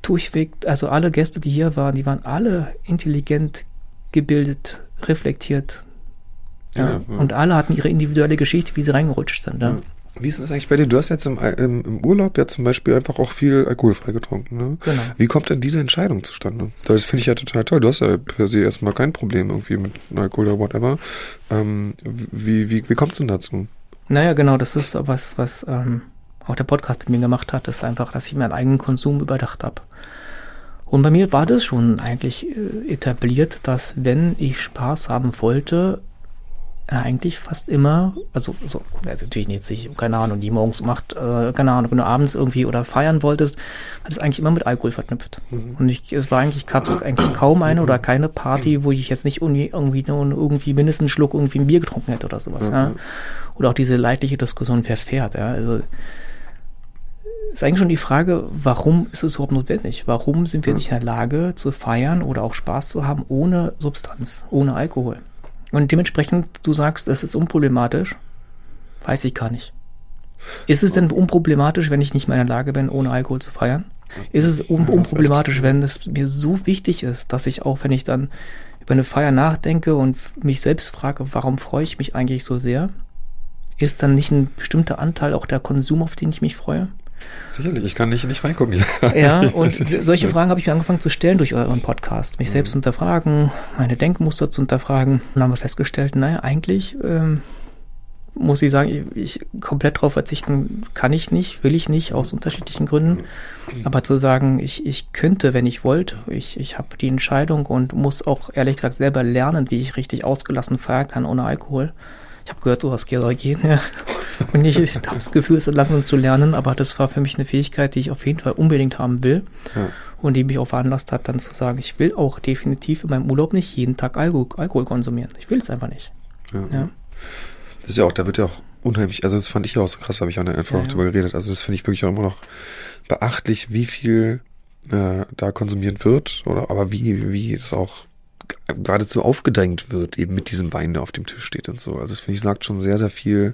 durchweg, also alle Gäste, die hier waren, die waren alle intelligent, gebildet, reflektiert. Ja, ja. Und alle hatten ihre individuelle Geschichte, wie sie reingerutscht sind. Ja. Wie ist das eigentlich bei dir? Du hast jetzt im, im, im, Urlaub ja zum Beispiel einfach auch viel alkoholfrei getrunken. Ne? Genau. Wie kommt denn diese Entscheidung zustande? Das finde ich ja total toll. Du hast ja per se erstmal kein Problem irgendwie mit Alkohol oder whatever. Ähm, wie wie, wie kommt es denn dazu? Naja, genau, das ist was, was ähm, auch der Podcast mit mir gemacht hat, ist einfach, dass ich meinen eigenen Konsum überdacht habe. Und bei mir war das schon eigentlich äh, etabliert, dass wenn ich Spaß haben wollte, eigentlich fast immer, also so, also natürlich nicht, keine Ahnung, die morgens macht, äh, keine Ahnung, wenn du abends irgendwie oder feiern wolltest, hat es eigentlich immer mit Alkohol verknüpft. Mhm. Und ich, es war eigentlich, gab es eigentlich kaum eine oder keine Party, wo ich jetzt nicht irgendwie, irgendwie nur irgendwie mindestens einen Schluck irgendwie ein Bier getrunken hätte oder sowas, mhm. ja. Oder auch diese leidliche Diskussion verfährt, ja. Also ist eigentlich schon die Frage, warum ist es überhaupt notwendig? Warum sind wir nicht in der Lage zu feiern oder auch Spaß zu haben ohne Substanz, ohne Alkohol? Und dementsprechend, du sagst, es ist unproblematisch, weiß ich gar nicht. Ist es denn unproblematisch, wenn ich nicht mehr in der Lage bin, ohne Alkohol zu feiern? Ist es un unproblematisch, wenn es mir so wichtig ist, dass ich auch, wenn ich dann über eine Feier nachdenke und mich selbst frage, warum freue ich mich eigentlich so sehr, ist dann nicht ein bestimmter Anteil auch der Konsum, auf den ich mich freue? Sicherlich, ich kann nicht, nicht reingucken. Ja, und solche Fragen habe ich mir angefangen zu stellen durch euren Podcast. Mich mhm. selbst unterfragen, meine Denkmuster zu unterfragen. Und dann haben wir festgestellt, naja, eigentlich ähm, muss ich sagen, ich, ich komplett drauf verzichten kann ich nicht, will ich nicht, aus unterschiedlichen Gründen. Aber zu sagen, ich, ich könnte, wenn ich wollte, ich, ich habe die Entscheidung und muss auch ehrlich gesagt selber lernen, wie ich richtig ausgelassen feiern kann ohne Alkohol. Ich habe gehört, sowas soll gehen. Ja. Und ich, ich habe das Gefühl, es langsam zu lernen, aber das war für mich eine Fähigkeit, die ich auf jeden Fall unbedingt haben will. Ja. Und die mich auch veranlasst hat, dann zu sagen, ich will auch definitiv in meinem Urlaub nicht jeden Tag Alkohol, Alkohol konsumieren. Ich will es einfach nicht. Ja. ja. Das ist ja auch, da wird ja auch unheimlich, also das fand ich ja auch so krass, habe ich auch einfach ja, auch drüber geredet. Also das finde ich wirklich auch immer noch beachtlich, wie viel äh, da konsumiert wird, oder aber wie, wie es auch geradezu aufgedrängt wird, eben mit diesem Wein, der auf dem Tisch steht und so. Also das finde ich sagt schon sehr, sehr viel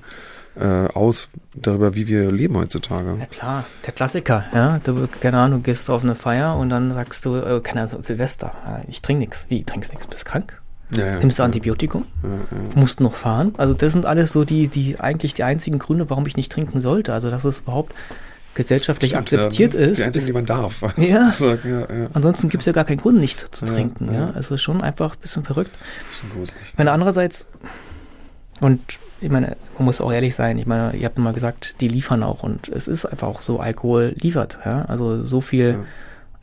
äh, aus darüber, wie wir leben heutzutage. Ja klar, der Klassiker, ja. Du, keine Ahnung, gehst auf eine Feier und dann sagst du, äh, keine Ahnung, Silvester, ich trinke nichts. Wie, trinkst nichts? Bist krank? Ja, ja, Nimmst du Antibiotikum? Ja, ja. Musst noch fahren? Also das sind alles so die, die eigentlich die einzigen Gründe, warum ich nicht trinken sollte. Also dass es überhaupt gesellschaftlich Stimmt, akzeptiert ja, ist. Die einzigen, ist, die man darf. Ja. ja, ja. Ansonsten gibt es ja gar keinen Grund, nicht zu trinken. Ja, Also schon einfach ein bisschen verrückt. Bisschen gruselig. Ich meine, andererseits, und ich meine, man muss auch ehrlich sein, ich meine, ihr habt mal gesagt, die liefern auch und es ist einfach auch so, Alkohol liefert. Ja? Also so viel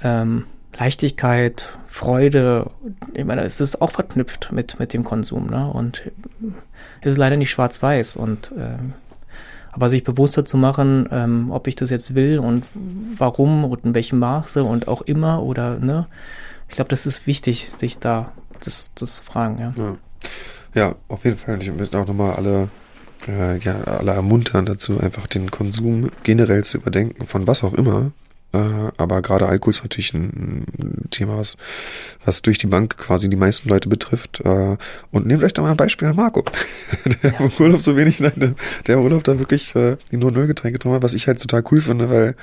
ähm, Leichtigkeit, Freude, ich meine, es ist auch verknüpft mit, mit dem Konsum, ne? Und es ist leider nicht schwarz-weiß und ähm, aber sich bewusster zu machen, ähm, ob ich das jetzt will und warum und in welchem Maße und auch immer oder ne, ich glaube, das ist wichtig, sich da das, das zu fragen, ja. ja. Ja, auf jeden Fall. Ich möchte auch nochmal alle, äh, ja, alle ermuntern dazu, einfach den Konsum generell zu überdenken, von was auch immer. Äh, aber gerade Alkohol ist natürlich ein, Thema, was, was durch die Bank quasi die meisten Leute betrifft. Äh, und nehmt euch da mal ein Beispiel an Marco, der ja. im Urlaub so wenig, nein, der, der im Urlaub da wirklich äh, nur Nullgetränke getrunken hat, was ich halt total cool finde, weil,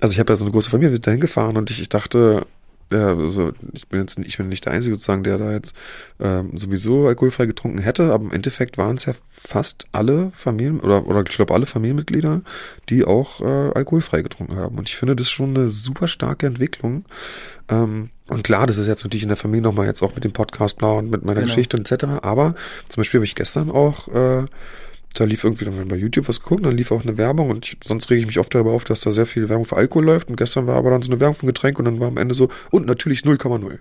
also ich habe ja so eine große Familie, wir sind da hingefahren und ich, ich dachte, ja, also ich bin jetzt ich bin nicht der Einzige sozusagen, der da jetzt ähm, sowieso alkoholfrei getrunken hätte, aber im Endeffekt waren es ja fast alle Familien oder oder ich glaube alle Familienmitglieder, die auch äh, alkoholfrei getrunken haben. Und ich finde das schon eine super starke Entwicklung. Ähm, und klar, das ist jetzt natürlich in der Familie nochmal jetzt auch mit dem Podcast blau und mit meiner genau. Geschichte und etc. Aber zum Beispiel habe ich gestern auch äh, da lief irgendwie dann bei YouTube was geguckt, dann lief auch eine Werbung und ich, sonst rege ich mich oft darüber auf, dass da sehr viel Werbung für Alkohol läuft und gestern war aber dann so eine Werbung für ein Getränk und dann war am Ende so und natürlich 0,0.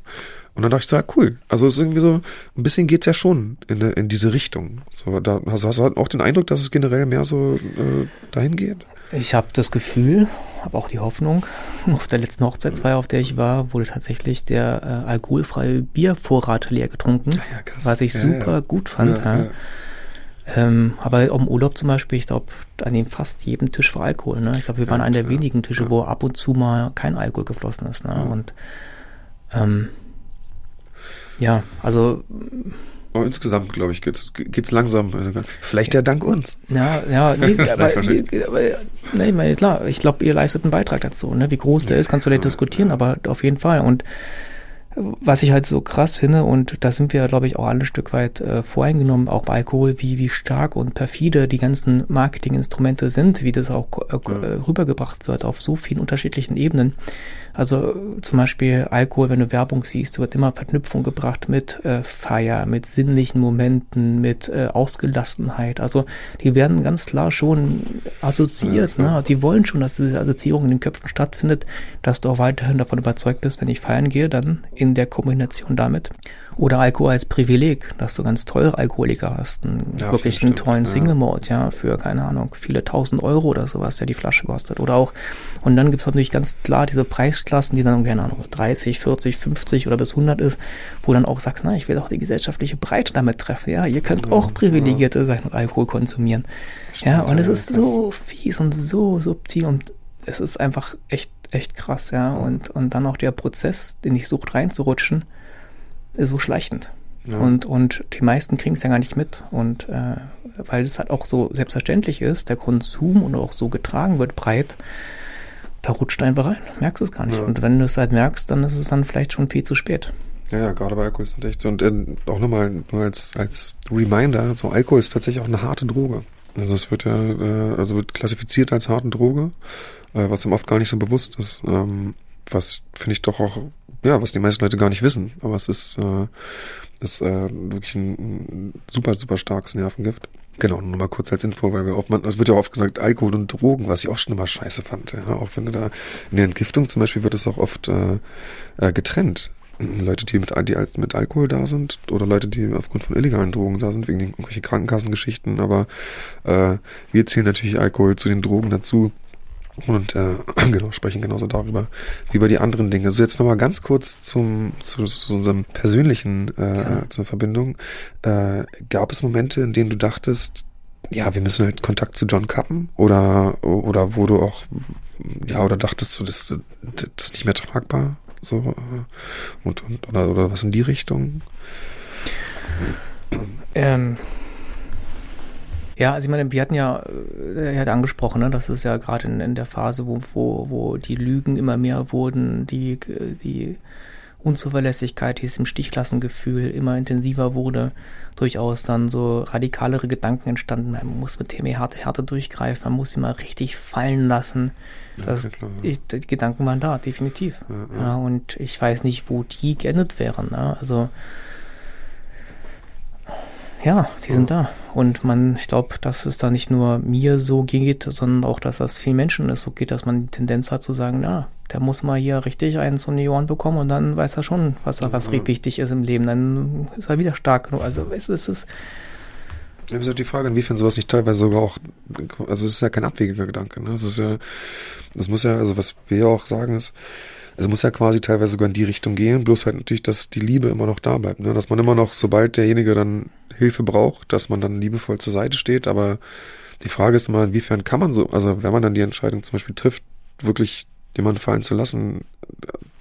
Und dann dachte ich so, ja, cool. Also es ist irgendwie so, ein bisschen geht's ja schon in, in diese Richtung. So, da hast, hast du halt auch den Eindruck, dass es generell mehr so äh, dahin geht? Ich habe das Gefühl, habe auch die Hoffnung, auf der letzten Hochzeitsfeier, auf der ich war, wurde tatsächlich der äh, alkoholfreie Biervorrat leer getrunken, ja, ja, was ich super gut fand. Ähm, aber im Urlaub zum Beispiel, ich glaube, an dem fast jedem Tisch war Alkohol. Ne? Ich glaube, wir waren ja, einer der wenigen Tische, wo ab und zu mal kein Alkohol geflossen ist. Ne? Ja. Und ähm, ja, also aber insgesamt, glaube ich, geht's, geht's langsam. Vielleicht ja dank uns. Ja, ja, nee, aber, aber, nee, klar, ich glaube, ihr leistet einen Beitrag dazu. Ne? Wie groß der ist, kannst du vielleicht diskutieren, aber auf jeden Fall. Und was ich halt so krass finde, und da sind wir, glaube ich, auch alle ein Stück weit äh, voreingenommen, auch bei Alkohol, wie, wie stark und perfide die ganzen Marketinginstrumente sind, wie das auch äh, ja. rübergebracht wird auf so vielen unterschiedlichen Ebenen. Also zum Beispiel Alkohol, wenn du Werbung siehst, wird immer Verknüpfung gebracht mit äh, Feier, mit sinnlichen Momenten, mit äh, Ausgelassenheit. Also die werden ganz klar schon assoziiert. Ja, ne? Also die wollen schon, dass diese Assoziierung in den Köpfen stattfindet, dass du auch weiterhin davon überzeugt bist, wenn ich feiern gehe, dann in der Kombination damit. Oder Alkohol als Privileg, dass du ganz teure Alkoholiker hast. Einen, ja, wirklich einen tollen Single Malt, ja, für, keine Ahnung, viele tausend Euro oder sowas, der die Flasche kostet. Oder auch, und dann gibt's natürlich ganz klar diese Preisklassen, die dann, keine Ahnung, 30, 40, 50 oder bis 100 ist, wo dann auch sagst, na, ich will auch die gesellschaftliche Breite damit treffen. Ja, ihr könnt auch Privilegierte sein und Alkohol konsumieren. Stimmt, ja, und es ist so fies und so subtil und es ist einfach echt, echt krass, ja. Und, und dann auch der Prozess, in die Sucht reinzurutschen, so schleichend. Ja. Und, und die meisten kriegen es ja gar nicht mit. Und äh, weil es halt auch so selbstverständlich ist, der Konsum und auch so getragen wird breit, da rutscht einfach rein. Merkst es gar nicht. Ja. Und wenn du es halt merkst, dann ist es dann vielleicht schon viel zu spät. Ja, ja, gerade bei Alkohol ist das echt so. Und äh, auch nochmal nur als, als Reminder, so Alkohol ist tatsächlich auch eine harte Droge. Also es wird ja, äh, also wird klassifiziert als harte Droge, äh, was ihm oft gar nicht so bewusst ist. Ähm, was finde ich doch auch ja, was die meisten Leute gar nicht wissen. Aber es ist, äh, ist äh, wirklich ein, ein super, super starkes Nervengift. Genau, nur mal kurz als Info, weil wir oft, man, es wird ja oft gesagt, Alkohol und Drogen, was ich auch schon immer scheiße fand. Ja, auch wenn du da in der Entgiftung zum Beispiel wird es auch oft äh, äh, getrennt. Leute, die mit, die mit Alkohol da sind oder Leute, die aufgrund von illegalen Drogen da sind, wegen irgendwelche Krankenkassengeschichten. Aber äh, wir zählen natürlich Alkohol zu den Drogen dazu und äh, genau, sprechen genauso darüber wie über die anderen Dinge. Also jetzt nochmal ganz kurz zum, zu, zu unserem persönlichen äh, ja. zur Verbindung. Äh, gab es Momente, in denen du dachtest, ja, wir müssen halt Kontakt zu John kappen? Oder, oder wo du auch, ja, oder dachtest du, das, das ist nicht mehr tragbar? So, äh, und, und, oder, oder was in die Richtung? Ähm, ja, also ich meine, wir hatten ja, äh, er hat angesprochen, ne, das ist ja gerade in, in der Phase, wo, wo, wo die Lügen immer mehr wurden, die, die Unzuverlässigkeit, dieses im Stichklassengefühl immer intensiver wurde, durchaus dann so radikalere Gedanken entstanden. Man muss mit Themen Härte, Härte durchgreifen, man muss sie mal richtig fallen lassen. Das, ja, ich, die Gedanken waren da, definitiv. Ja, ja. ja, und ich weiß nicht, wo die geendet wären. Ne? Also ja, die sind da. Und man, ich glaube, dass es da nicht nur mir so geht, sondern auch, dass das vielen Menschen es so geht, dass man die Tendenz hat zu sagen, na, der muss mal hier richtig einen so eine Ohren bekommen und dann weiß er schon, was, was ja. wichtig ist im Leben. Dann ist er wieder stark genug. Also es, es ist. Ja, ist auch die Frage, inwiefern sowas nicht teilweise sogar auch, also es ist ja kein abwegiger Gedanke, ne? Das ist ja, das muss ja, also was wir ja auch sagen ist, es muss ja quasi teilweise sogar in die Richtung gehen, bloß halt natürlich, dass die Liebe immer noch da bleibt, ne? dass man immer noch, sobald derjenige dann Hilfe braucht, dass man dann liebevoll zur Seite steht, aber die Frage ist immer, inwiefern kann man so, also wenn man dann die Entscheidung zum Beispiel trifft, wirklich jemanden fallen zu lassen,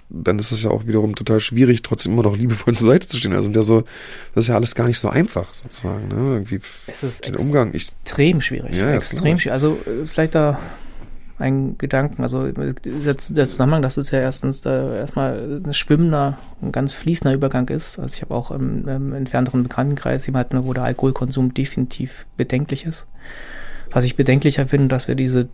dann ist es ja auch wiederum total schwierig, trotzdem immer noch liebevoll zur Seite zu stehen. Also ja so, das ist ja alles gar nicht so einfach, sozusagen, ne? Irgendwie es ist den Umgang. Ich, extrem schwierig. Ja, extrem schwierig. Also äh, vielleicht da ein Gedanken. Also der, Zusammenhang, dass es ja erstens da erstmal ein schwimmender, ein ganz fließender Übergang ist. Also ich habe auch im, im entfernteren Bekanntenkreis jemanden, wo der Alkoholkonsum definitiv bedenklich ist. Was ich bedenklicher finde, dass wir diese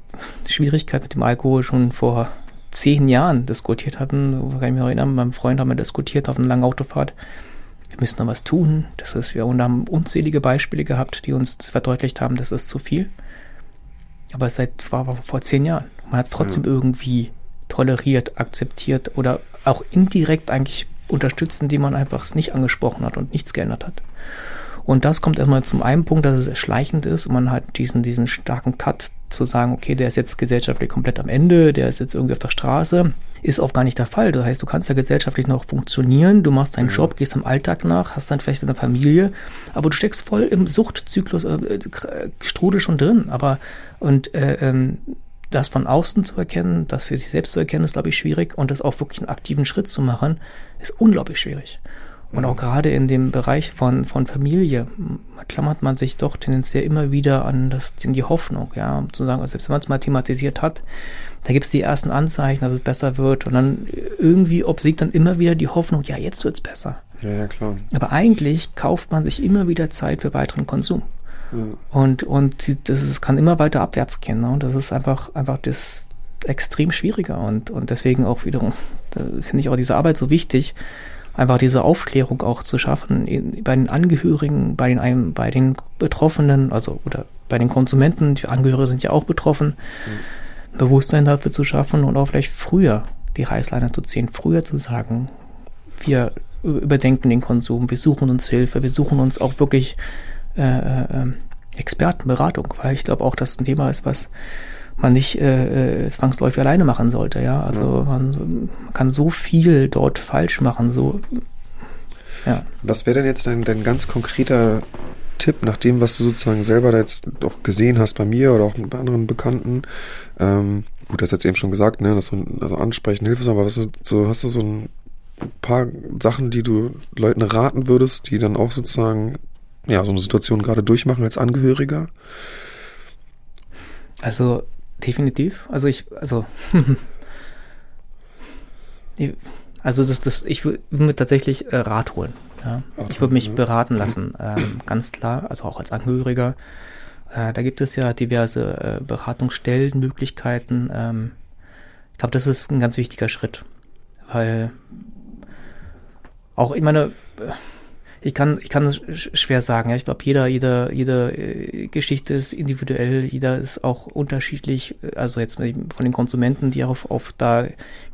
Schwierigkeit mit dem Alkohol schon vor zehn Jahren diskutiert hatten. Kann ich mich erinnern, mit meinem Freund haben wir diskutiert auf einer langen Autofahrt. Wir müssen da was tun. Das ist, wir haben unzählige Beispiele gehabt, die uns verdeutlicht haben, das ist zu viel. Aber seit war, war vor zehn Jahren. Man hat es trotzdem ja. irgendwie toleriert, akzeptiert oder auch indirekt eigentlich unterstützt, indem man einfach es nicht angesprochen hat und nichts geändert hat. Und das kommt erstmal zum einen Punkt, dass es erschleichend ist und man hat diesen, diesen starken Cut zu sagen, okay, der ist jetzt gesellschaftlich komplett am Ende, der ist jetzt irgendwie auf der Straße, ist auch gar nicht der Fall. Das heißt, du kannst ja gesellschaftlich noch funktionieren, du machst deinen ja. Job, gehst am Alltag nach, hast dann vielleicht eine Familie, aber du steckst voll im Suchtzyklus, äh, äh, Strudel schon drin. Aber und äh, ähm, das von außen zu erkennen, das für sich selbst zu erkennen, ist, glaube ich, schwierig. Und das auch wirklich einen aktiven Schritt zu machen, ist unglaublich schwierig. Und auch gerade in dem Bereich von, von Familie klammert man sich doch tendenziell immer wieder an das, in die Hoffnung, ja, um zu sagen, also selbst wenn man es mal thematisiert hat, da gibt es die ersten Anzeichen, dass es besser wird und dann irgendwie obsiegt dann immer wieder die Hoffnung, ja, jetzt wird's besser. Ja, ja, klar. Aber eigentlich kauft man sich immer wieder Zeit für weiteren Konsum. Ja. Und, und das ist, kann immer weiter abwärts gehen. Ne? Und das ist einfach, einfach das extrem schwieriger. Und, und deswegen auch wiederum, finde ich auch diese Arbeit so wichtig, einfach diese Aufklärung auch zu schaffen bei den Angehörigen, bei den, bei den Betroffenen, also oder bei den Konsumenten, die Angehörige sind ja auch betroffen, mhm. Bewusstsein dafür zu schaffen und auch vielleicht früher die Reißleine zu ziehen, früher zu sagen, wir überdenken den Konsum, wir suchen uns Hilfe, wir suchen uns auch wirklich äh, äh, ähm, Expertenberatung, weil ich glaube auch, dass ein Thema ist, was man nicht äh, äh, zwangsläufig alleine machen sollte. Ja, also ja. Man, man, kann so viel dort falsch machen. So, ja. Was wäre denn jetzt dein, dein ganz konkreter Tipp, nach dem, was du sozusagen selber da jetzt auch gesehen hast bei mir oder auch bei anderen Bekannten? Ähm, gut, das hast jetzt eben schon gesagt, ne, dass man also ansprechen Hilfe ist, aber was so hast du so ein paar Sachen, die du Leuten raten würdest, die dann auch sozusagen ja so eine Situation gerade durchmachen als Angehöriger? Also definitiv. Also ich, also, also das, das, ich würde mir tatsächlich äh, Rat holen. Ja. Ich würde mich beraten lassen, ähm, ganz klar, also auch als Angehöriger. Äh, da gibt es ja diverse äh, Beratungsstellen, Möglichkeiten. Ähm, ich glaube, das ist ein ganz wichtiger Schritt, weil auch, ich meine, ich kann, ich kann es schwer sagen. Ich glaube, jeder, jeder, jede äh, Geschichte ist individuell, jeder ist auch unterschiedlich. Also jetzt von den Konsumenten, die auf, auf da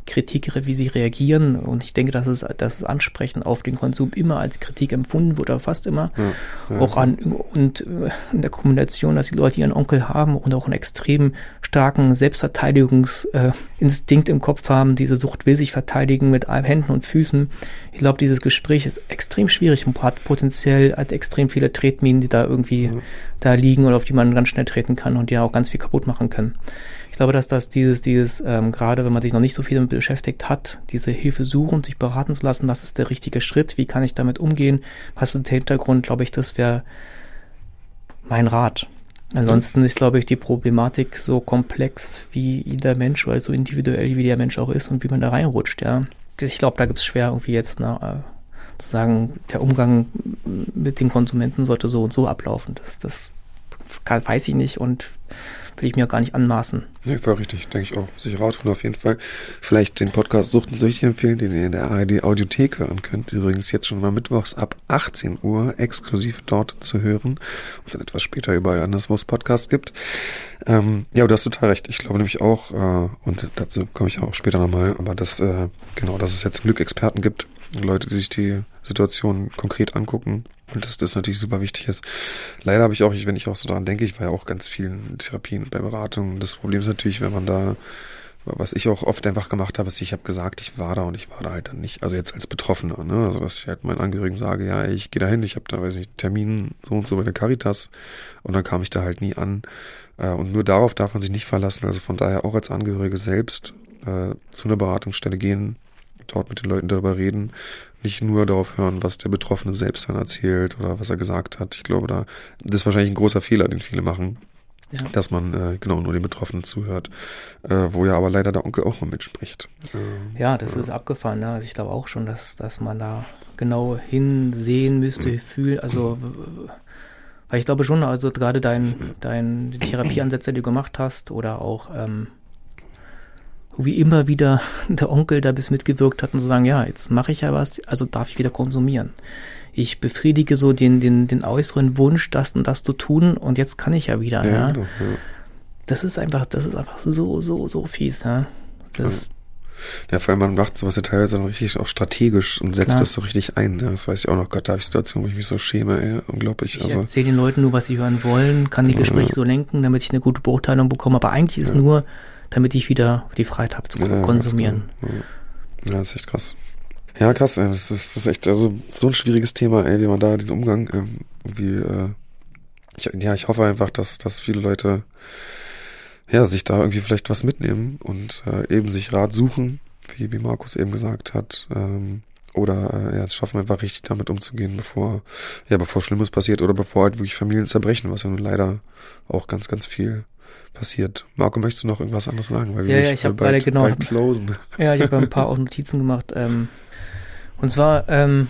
Kritik, wie sie reagieren. Und ich denke, dass es, dass es ansprechend auf den Konsum immer als Kritik empfunden wird, oder fast immer. Ja, ja. Auch an, und äh, in der Kombination, dass die Leute ihren Onkel haben und auch einen extrem starken Selbstverteidigungsinstinkt im Kopf haben. Diese Sucht will sich verteidigen mit Händen und Füßen. Ich glaube, dieses Gespräch ist extrem schwierig und hat potenziell hat extrem viele Tretminen, die da irgendwie ja. da liegen oder auf die man ganz schnell treten kann und die auch ganz viel kaputt machen können. Ich glaube, dass das dieses, dieses, ähm, gerade wenn man sich noch nicht so viel damit beschäftigt hat, diese Hilfe suchen, sich beraten zu lassen, was ist der richtige Schritt, wie kann ich damit umgehen, was ist der Hintergrund, glaube ich, das wäre mein Rat. Ansonsten ist, glaube ich, die Problematik so komplex wie jeder Mensch, weil so individuell wie der Mensch auch ist und wie man da reinrutscht, ja. Ich glaube, da gibt es schwer irgendwie jetzt na, zu sagen, der Umgang mit den Konsumenten sollte so und so ablaufen. Das, das kann, weiß ich nicht und will ich mir gar nicht anmaßen. Nee, war richtig, denke ich auch. Sich rausholen auf jeden Fall. Vielleicht den Podcast Sucht und Süchtig empfehlen, den ihr in der ARD Audiothek hören könnt. Übrigens jetzt schon mal mittwochs ab 18 Uhr exklusiv dort zu hören und dann etwas später überall anders, wo es Podcasts gibt. Ähm, ja, du hast total recht. Ich glaube nämlich auch, äh, und dazu komme ich auch später nochmal, aber dass, äh, genau, dass es jetzt zum Glück Experten gibt, Leute, die sich die Situation konkret angucken und dass das natürlich super wichtig ist. Leider habe ich auch, wenn ich auch so daran denke, ich war ja auch ganz vielen Therapien bei Beratungen. Das Problem ist natürlich, wenn man da, was ich auch oft einfach gemacht habe, ist, ich habe gesagt, ich war da und ich war da halt dann nicht. Also jetzt als Betroffener, ne? Also dass ich halt meinen Angehörigen sage, ja, ich gehe da hin, ich habe da, weiß nicht, Termin so und so bei der Caritas und dann kam ich da halt nie an. Äh, und nur darauf darf man sich nicht verlassen. Also von daher auch als Angehörige selbst äh, zu einer Beratungsstelle gehen, dort mit den Leuten darüber reden, nicht nur darauf hören, was der Betroffene selbst dann erzählt oder was er gesagt hat. Ich glaube, da das ist wahrscheinlich ein großer Fehler, den viele machen. Ja. Dass man äh, genau nur den Betroffenen zuhört, äh, wo ja aber leider der Onkel auch mal mitspricht. Äh, ja, das ist abgefahren. Ne? Also ich glaube auch schon, dass, dass man da genau hinsehen müsste, mhm. fühlen. Also weil ich glaube schon, also gerade dein, dein Therapieansätze, die du gemacht hast, oder auch ähm, wie immer wieder der Onkel da bis mitgewirkt hat und zu sagen, ja, jetzt mache ich ja was, also darf ich wieder konsumieren. Ich befriedige so den, den, den äußeren Wunsch, das und das zu tun und jetzt kann ich ja wieder, ja. ja. Genau, ja. Das ist einfach, das ist einfach so, so, so fies, ja. Das, ja, vor allem man macht sowas ja teilweise dann richtig auch strategisch und setzt Klar. das so richtig ein. Ja, das weiß ich auch noch. Gott, da habe ich Situationen, wo ich mich so schäme, ey, unglaublich. Ich also, erzähle den Leuten nur, was sie hören wollen, kann die Gespräche so lenken, damit ich eine gute Beurteilung bekomme. Aber eigentlich ist nur, damit ich wieder die Freiheit habe zu ja, konsumieren. Ja. ja, das ist echt krass. Ja, krass, ey. Das, ist, das ist echt also so ein schwieriges Thema, ey, wie man da den Umgang ähm, irgendwie, äh, ich, ja, ich hoffe einfach, dass, dass viele Leute ja, sich da irgendwie vielleicht was mitnehmen und äh, eben sich Rat suchen, wie, wie Markus eben gesagt hat. Ähm, oder äh, ja, es schaffen einfach richtig damit umzugehen, bevor, ja, bevor Schlimmes passiert oder bevor halt wirklich Familien zerbrechen, was ja nun leider auch ganz, ganz viel passiert. Marco, möchtest du noch irgendwas anderes sagen? Weil ja, ja, ich habe gerade genau. Closen. Ja, ich habe ein paar auch Notizen gemacht. Ähm, und zwar, ähm,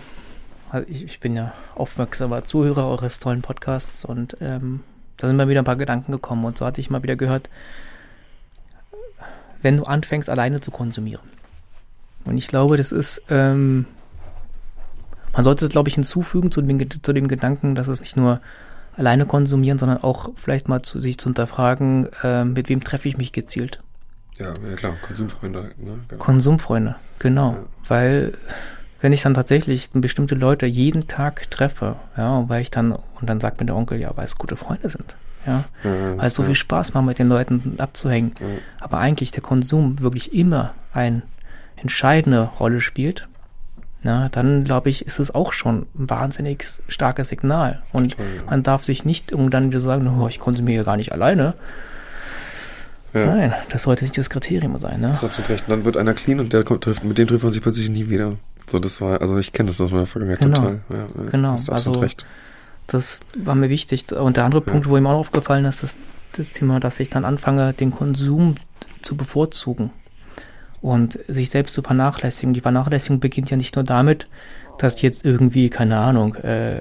also ich, ich, bin ja aufmerksamer Zuhörer eures tollen Podcasts und ähm, da sind mir wieder ein paar Gedanken gekommen. Und so hatte ich mal wieder gehört, wenn du anfängst, alleine zu konsumieren. Und ich glaube, das ist, ähm, man sollte, glaube ich, hinzufügen zu dem, zu dem Gedanken, dass es nicht nur alleine konsumieren, sondern auch vielleicht mal zu sich zu hinterfragen, äh, mit wem treffe ich mich gezielt. Ja, ja klar, Konsumfreunde. Ne? Genau. Konsumfreunde, genau. Ja. Weil wenn ich dann tatsächlich bestimmte Leute jeden Tag treffe, ja, weil ich dann, und dann sagt mir der Onkel, ja, weil es gute Freunde sind. Ja, ja weil es so viel Spaß macht, mit den Leuten abzuhängen. Aber eigentlich der Konsum wirklich immer eine entscheidende Rolle spielt, na, dann glaube ich, ist es auch schon ein wahnsinnig starkes Signal. Und Total, ja. man darf sich nicht irgendwann wieder sagen, oh, ich konsumiere gar nicht alleine. Ja. Nein, das sollte nicht das Kriterium sein. Ne? Das ist absolut recht. Und dann wird einer clean und der kommt, trifft, mit dem trifft man sich plötzlich nie wieder. So, das war, also ich kenne das aus meiner Vergangenheit genau. total. Ja, genau, also recht. das war mir wichtig. Und der andere Punkt, wo ihm auch aufgefallen ist, ist das Thema, dass ich dann anfange, den Konsum zu bevorzugen und sich selbst zu vernachlässigen. Die Vernachlässigung beginnt ja nicht nur damit, dass ich jetzt irgendwie, keine Ahnung, äh,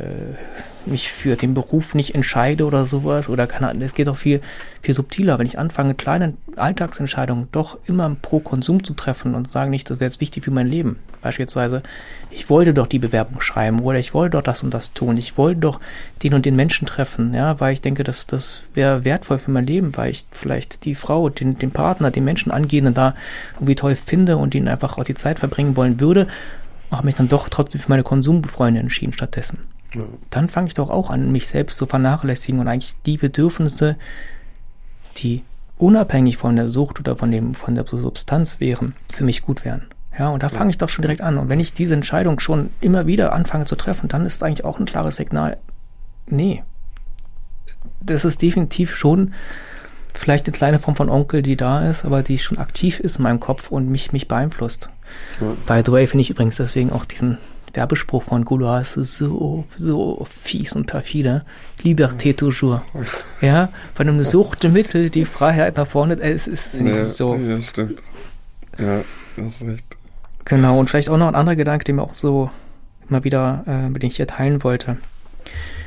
mich für den Beruf nicht entscheide oder sowas oder keine Ahnung, es geht auch viel, viel subtiler, wenn ich anfange, kleine Alltagsentscheidungen doch immer pro Konsum zu treffen und sagen nicht, das wäre jetzt wichtig für mein Leben. Beispielsweise, ich wollte doch die Bewerbung schreiben oder ich wollte doch das und das tun, ich wollte doch den und den Menschen treffen, ja, weil ich denke, dass das wäre wertvoll für mein Leben, weil ich vielleicht die Frau, den, den Partner, den Menschen angehen und da irgendwie toll finde und ihnen einfach auch die Zeit verbringen wollen würde habe mich dann doch trotzdem für meine Konsumfreunde entschieden stattdessen. Ja. Dann fange ich doch auch an, mich selbst zu vernachlässigen und eigentlich die Bedürfnisse, die unabhängig von der Sucht oder von dem von der Substanz wären, für mich gut wären. Ja, und da fange ich doch schon direkt an. Und wenn ich diese Entscheidung schon immer wieder anfange zu treffen, dann ist eigentlich auch ein klares Signal, nee, das ist definitiv schon vielleicht eine kleine Form von Onkel, die da ist, aber die schon aktiv ist in meinem Kopf und mich, mich beeinflusst. Ja. By the way, finde ich übrigens deswegen auch diesen Werbespruch von Gouloir so, so fies und perfide. Liberté toujours. Ja, von einem Suchtmittel die Freiheit nach vorne, es ist nicht ja, so. Ja, stimmt. Ja, das ist recht. Genau, und vielleicht auch noch ein anderer Gedanke, den mir auch so immer wieder, äh, den ich hier teilen wollte.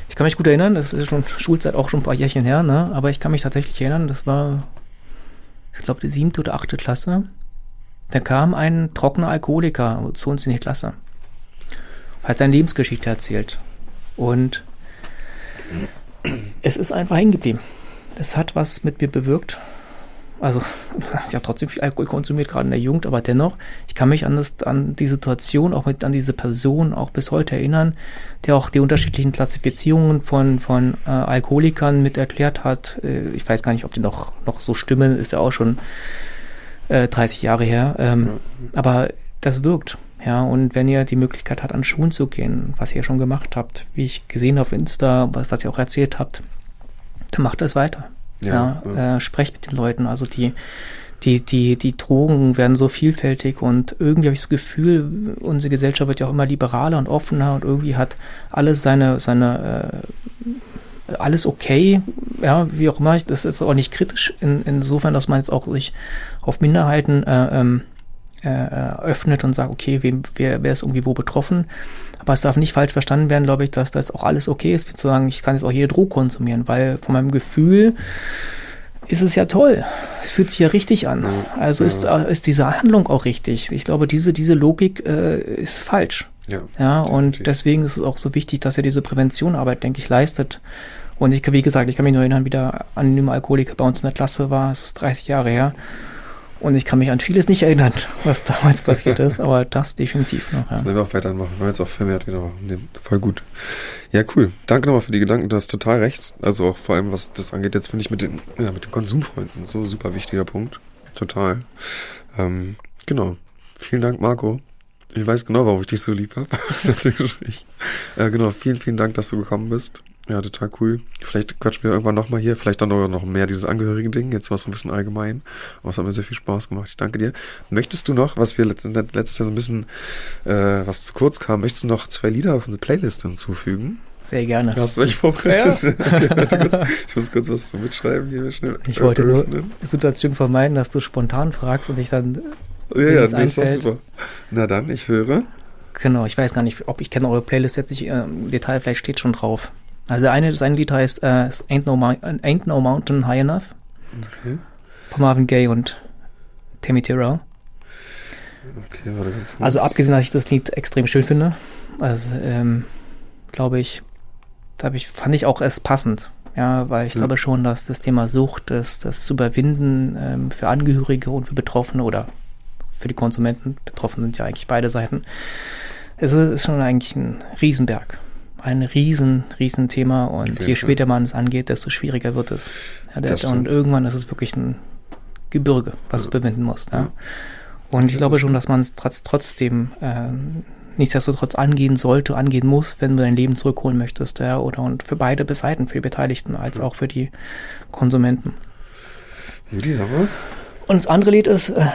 Ich kann mich gut erinnern, das ist schon Schulzeit auch schon ein paar Jährchen her, ne? aber ich kann mich tatsächlich erinnern, das war, ich glaube, die siebte oder achte Klasse. Da kam ein trockener Alkoholiker zu uns in die Klasse. Hat seine Lebensgeschichte erzählt. Und es ist einfach hängen geblieben. Das hat was mit mir bewirkt. Also, ich habe trotzdem viel Alkohol konsumiert, gerade in der Jugend, aber dennoch, ich kann mich an, das, an die Situation, auch mit, an diese Person auch bis heute erinnern, der auch die unterschiedlichen Klassifizierungen von, von äh, Alkoholikern mit erklärt hat. Äh, ich weiß gar nicht, ob die noch, noch so stimmen, ist ja auch schon äh, 30 Jahre her. Ähm, aber das wirkt. Ja, und wenn ihr die Möglichkeit habt, an Schulen zu gehen, was ihr schon gemacht habt, wie ich gesehen auf Insta, was, was ihr auch erzählt habt, dann macht das weiter. Ja, ja. Äh, sprecht mit den Leuten. Also die, die, die, die Drogen werden so vielfältig und irgendwie habe ich das Gefühl, unsere Gesellschaft wird ja auch immer liberaler und offener und irgendwie hat alles seine, seine äh, alles okay, ja, wie auch immer. Das ist auch nicht kritisch, in, insofern, dass man jetzt auch sich auf Minderheiten äh, ähm, äh, öffnet und sagt, okay, wem, wer, wer ist irgendwie wo betroffen. Aber es darf nicht falsch verstanden werden, glaube ich, dass das auch alles okay ist, zu sagen, ich kann jetzt auch jede Droge konsumieren, weil von meinem Gefühl ist es ja toll. Es fühlt sich ja richtig an. Also ja. ist, ist diese Handlung auch richtig. Ich glaube, diese, diese Logik äh, ist falsch. Ja, ja und deswegen ist es auch so wichtig, dass er diese Präventionarbeit, denke ich, leistet. Und ich, wie gesagt, ich kann mich nur erinnern, wie der anonyme Alkoholiker bei uns in der Klasse war. Es ist 30 Jahre her. Und ich kann mich an vieles nicht erinnern, was damals passiert ist, aber das definitiv noch. Ja. Das werden wir auch weitermachen, weil jetzt auch vermehrt wieder machen. Voll gut. Ja, cool. Danke nochmal für die Gedanken. Du hast total recht. Also auch vor allem, was das angeht, jetzt finde ich mit den, ja, mit den Konsumfreunden so super wichtiger Punkt. Total. Ähm, genau. Vielen Dank, Marco. Ich weiß genau, warum ich dich so lieb habe. äh, genau, vielen, vielen Dank, dass du gekommen bist. Ja, total cool. Vielleicht quatschen wir irgendwann nochmal hier. Vielleicht dann noch mehr dieses Angehörigen-Ding. Jetzt war es so ein bisschen allgemein. Aber es hat mir sehr viel Spaß gemacht. Ich danke dir. Möchtest du noch, was wir letztes, letztes Jahr so ein bisschen, äh, was zu kurz kam, möchtest du noch zwei Lieder auf unsere Playlist hinzufügen? Sehr gerne. Hast du welche vorbereitet? Ja. okay, ich muss kurz was zu mitschreiben hier schnell. Ich wollte nur die Situation vermeiden, dass du spontan fragst und ich dann. Ja, ja, das ist super. Na dann, ich höre. Genau, ich weiß gar nicht, ob ich kenne eure Playlist jetzt nicht im Detail, vielleicht steht schon drauf. Also eine, sein Lied heißt uh, Ain't, no Ain't No Mountain High Enough. Okay. Von Marvin Gaye und Tammy Terrell. Okay, warte ganz kurz. Also abgesehen, dass ich das Lied extrem schön finde, also ähm, glaube ich, da ich, fand ich auch es passend. Ja, weil ich ja. glaube schon, dass das Thema Sucht, das, das zu überwinden ähm, für Angehörige und für Betroffene oder für die Konsumenten, betroffen sind ja eigentlich beide Seiten, es ist schon eigentlich ein Riesenberg ein riesen, riesen Thema und je später man es angeht, desto schwieriger wird es. Ja, und irgendwann ist es wirklich ein Gebirge, was ja. du überwinden musst. Ja. Und ich glaube schon, dass man es trotz, trotzdem äh, nichtsdestotrotz angehen sollte, angehen muss, wenn du dein Leben zurückholen möchtest, ja, oder und für beide Seiten, für die Beteiligten als auch für die Konsumenten. Aber? Und das andere Lied ist äh,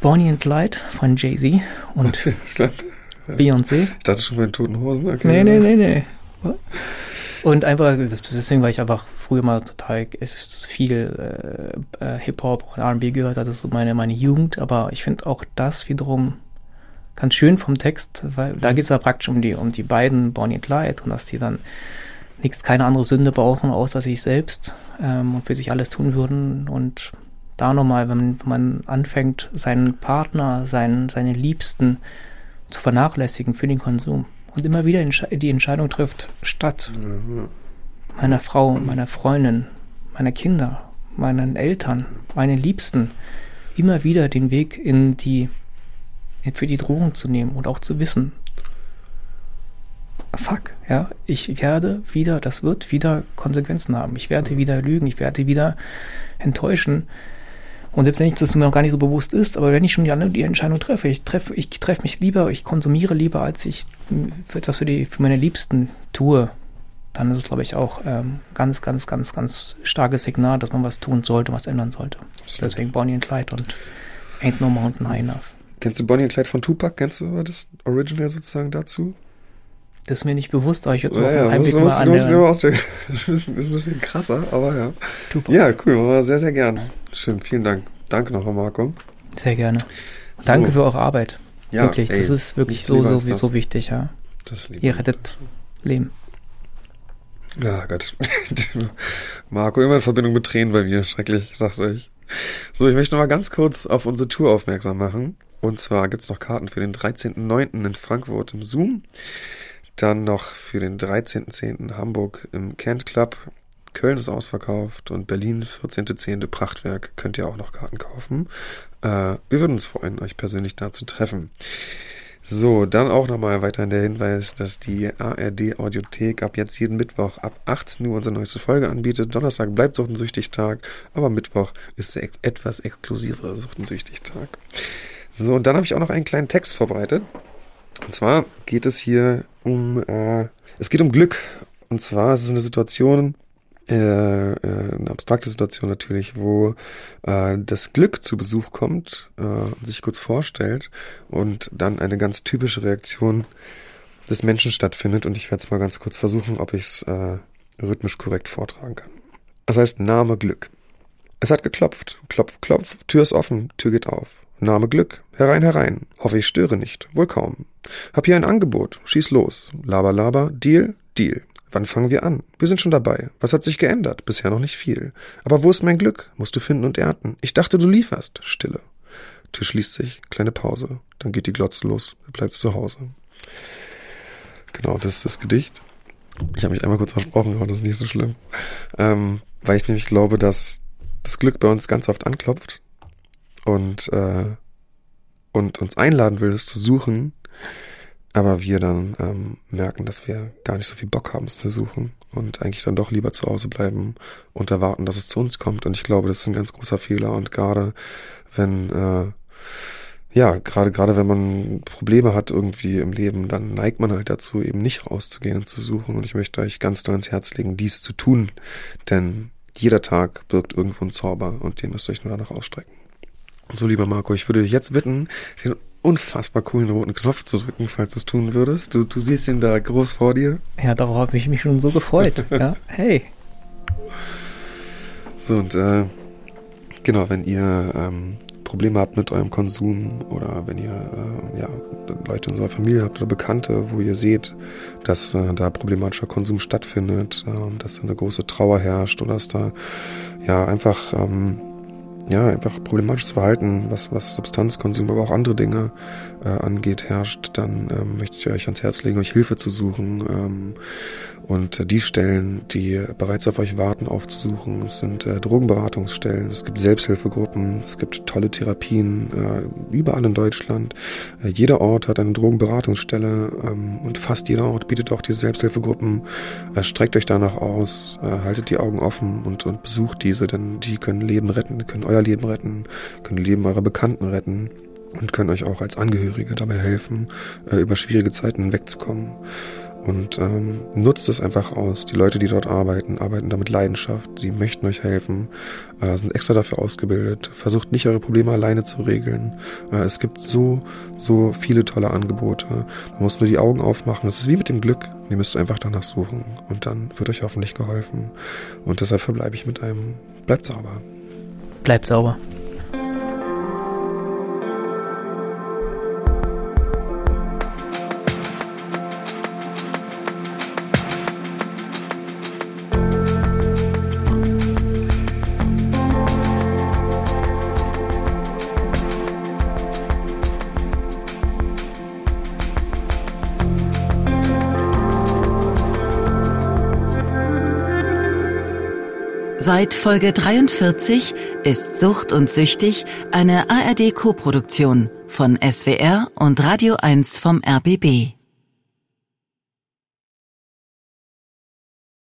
Bonnie and Clyde von Jay-Z und Beyoncé. Ich dachte schon bei den Toten Hosen. Okay. Nee, nee, nee, nee. Und einfach, deswegen war ich einfach früher mal total viel äh, äh Hip-Hop und RB gehört, das ist so meine, meine Jugend, aber ich finde auch das wiederum ganz schön vom Text, weil da geht es ja praktisch um die, um die beiden Bonnie und Clyde und dass die dann nichts, keine andere Sünde brauchen, außer sich selbst ähm, und für sich alles tun würden. Und da nochmal, wenn man anfängt, seinen Partner, seinen, seine Liebsten zu vernachlässigen für den Konsum und immer wieder die Entscheidung trifft, statt meiner Frau, meiner Freundin, meiner Kinder, meinen Eltern, meinen Liebsten, immer wieder den Weg in die, für die Drohung zu nehmen und auch zu wissen, fuck, ja, ich werde wieder, das wird wieder Konsequenzen haben. Ich werde wieder lügen, ich werde wieder enttäuschen. Und selbst wenn ich das mir noch gar nicht so bewusst ist, aber wenn ich schon die, die Entscheidung treffe, ich treffe, ich mich lieber, ich konsumiere lieber, als ich etwas für, die, für meine Liebsten tue, dann ist es, glaube ich, auch ähm, ganz, ganz, ganz, ganz starkes Signal, dass man was tun sollte, was ändern sollte. Absolut. Deswegen Bonnie and Clyde und Ain't No Mountain High Enough. Kennst du Bonnie and Clyde von Tupac? Kennst du das Original sozusagen dazu? Das ist mir nicht bewusst, aber ich würde ja, ja, musst, mal musst, musst, musst, Das ist, ein bisschen krasser, aber ja. Tupac. Ja, cool, sehr, sehr gerne. Schön, vielen Dank. Danke nochmal, Marco. Sehr gerne. Danke so. für eure Arbeit. Ja, wirklich, ey, das ist wirklich so, so, so wichtig, ja. Ihr rettet Leben. Ja, Gott. Marco, immer in Verbindung mit Tränen bei mir. Schrecklich, ich sag's euch. So, ich möchte noch mal ganz kurz auf unsere Tour aufmerksam machen. Und zwar gibt's noch Karten für den 13.09. in Frankfurt im Zoom. Dann noch für den 13.10. Hamburg im Kent Club. Köln ist ausverkauft und Berlin 14.10. Prachtwerk könnt ihr auch noch Karten kaufen. Äh, wir würden uns freuen, euch persönlich da zu treffen. So, dann auch nochmal weiterhin der Hinweis, dass die ARD Audiothek ab jetzt jeden Mittwoch ab 18 Uhr unsere neueste Folge anbietet. Donnerstag bleibt Suchtensüchtig Tag, aber Mittwoch ist der etwas exklusivere Suchtensüchtig Tag. So, und dann habe ich auch noch einen kleinen Text vorbereitet. Und zwar geht es hier um, äh, es geht um Glück. Und zwar ist es eine Situation, äh, äh, eine abstrakte Situation natürlich, wo äh, das Glück zu Besuch kommt, äh, sich kurz vorstellt und dann eine ganz typische Reaktion des Menschen stattfindet. Und ich werde es mal ganz kurz versuchen, ob ich es äh, rhythmisch korrekt vortragen kann. Das heißt Name Glück. Es hat geklopft. Klopf, klopf, Tür ist offen, Tür geht auf. Name Glück. Herein, herein. Hoffe, ich störe nicht. Wohl kaum. Hab hier ein Angebot. Schieß los. Laber, laber. Deal, Deal. Wann fangen wir an? Wir sind schon dabei. Was hat sich geändert? Bisher noch nicht viel. Aber wo ist mein Glück? Musst du finden und ernten. Ich dachte, du lieferst. Stille. Tür schließt sich. Kleine Pause. Dann geht die Glotze los. Du bleibst zu Hause. Genau, das ist das Gedicht. Ich habe mich einmal kurz versprochen, aber das ist nicht so schlimm. Ähm, weil ich nämlich glaube, dass das Glück bei uns ganz oft anklopft und, äh, und uns einladen will, es zu suchen aber wir dann ähm, merken, dass wir gar nicht so viel Bock haben, es zu suchen und eigentlich dann doch lieber zu Hause bleiben und erwarten, dass es zu uns kommt. Und ich glaube, das ist ein ganz großer Fehler. Und gerade wenn äh, ja, gerade gerade wenn man Probleme hat irgendwie im Leben, dann neigt man halt dazu, eben nicht rauszugehen und zu suchen. Und ich möchte euch ganz doll ins Herz legen, dies zu tun, denn jeder Tag birgt irgendwo einen Zauber und den müsst ihr euch nur danach ausstrecken. So, lieber Marco, ich würde dich jetzt bitten, den unfassbar coolen roten Knopf zu drücken, falls du es tun würdest. Du, du siehst ihn da groß vor dir. Ja, darauf habe ich mich schon so gefreut. ja, hey. So, und äh, genau, wenn ihr ähm, Probleme habt mit eurem Konsum oder wenn ihr äh, ja, Leute in unserer Familie habt oder Bekannte, wo ihr seht, dass äh, da problematischer Konsum stattfindet, äh, dass da eine große Trauer herrscht oder dass da ja einfach ähm, ja, einfach problematisches Verhalten, was, was Substanzkonsum, aber auch andere Dinge äh, angeht, herrscht, dann ähm, möchte ich euch ans Herz legen, euch Hilfe zu suchen ähm, und die Stellen, die bereits auf euch warten, aufzusuchen. Es sind äh, Drogenberatungsstellen, es gibt Selbsthilfegruppen, es gibt tolle Therapien äh, überall in Deutschland. Äh, jeder Ort hat eine Drogenberatungsstelle ähm, und fast jeder Ort bietet auch diese Selbsthilfegruppen. Äh, streckt euch danach aus, äh, haltet die Augen offen und, und besucht diese, denn die können Leben retten, können euer Leben retten, können Leben eurer Bekannten retten und können euch auch als Angehörige dabei helfen, äh, über schwierige Zeiten hinwegzukommen. Und ähm, nutzt es einfach aus. Die Leute, die dort arbeiten, arbeiten da mit Leidenschaft. Sie möchten euch helfen, äh, sind extra dafür ausgebildet. Versucht nicht eure Probleme alleine zu regeln. Äh, es gibt so, so viele tolle Angebote. Man muss nur die Augen aufmachen. Es ist wie mit dem Glück. Ihr müsst einfach danach suchen. Und dann wird euch hoffentlich geholfen. Und deshalb verbleibe ich mit einem, bleibt sauber. Bleibt sauber. Seit Folge 43 ist Sucht und Süchtig eine ARD-Koproduktion von SWR und Radio 1 vom RBB.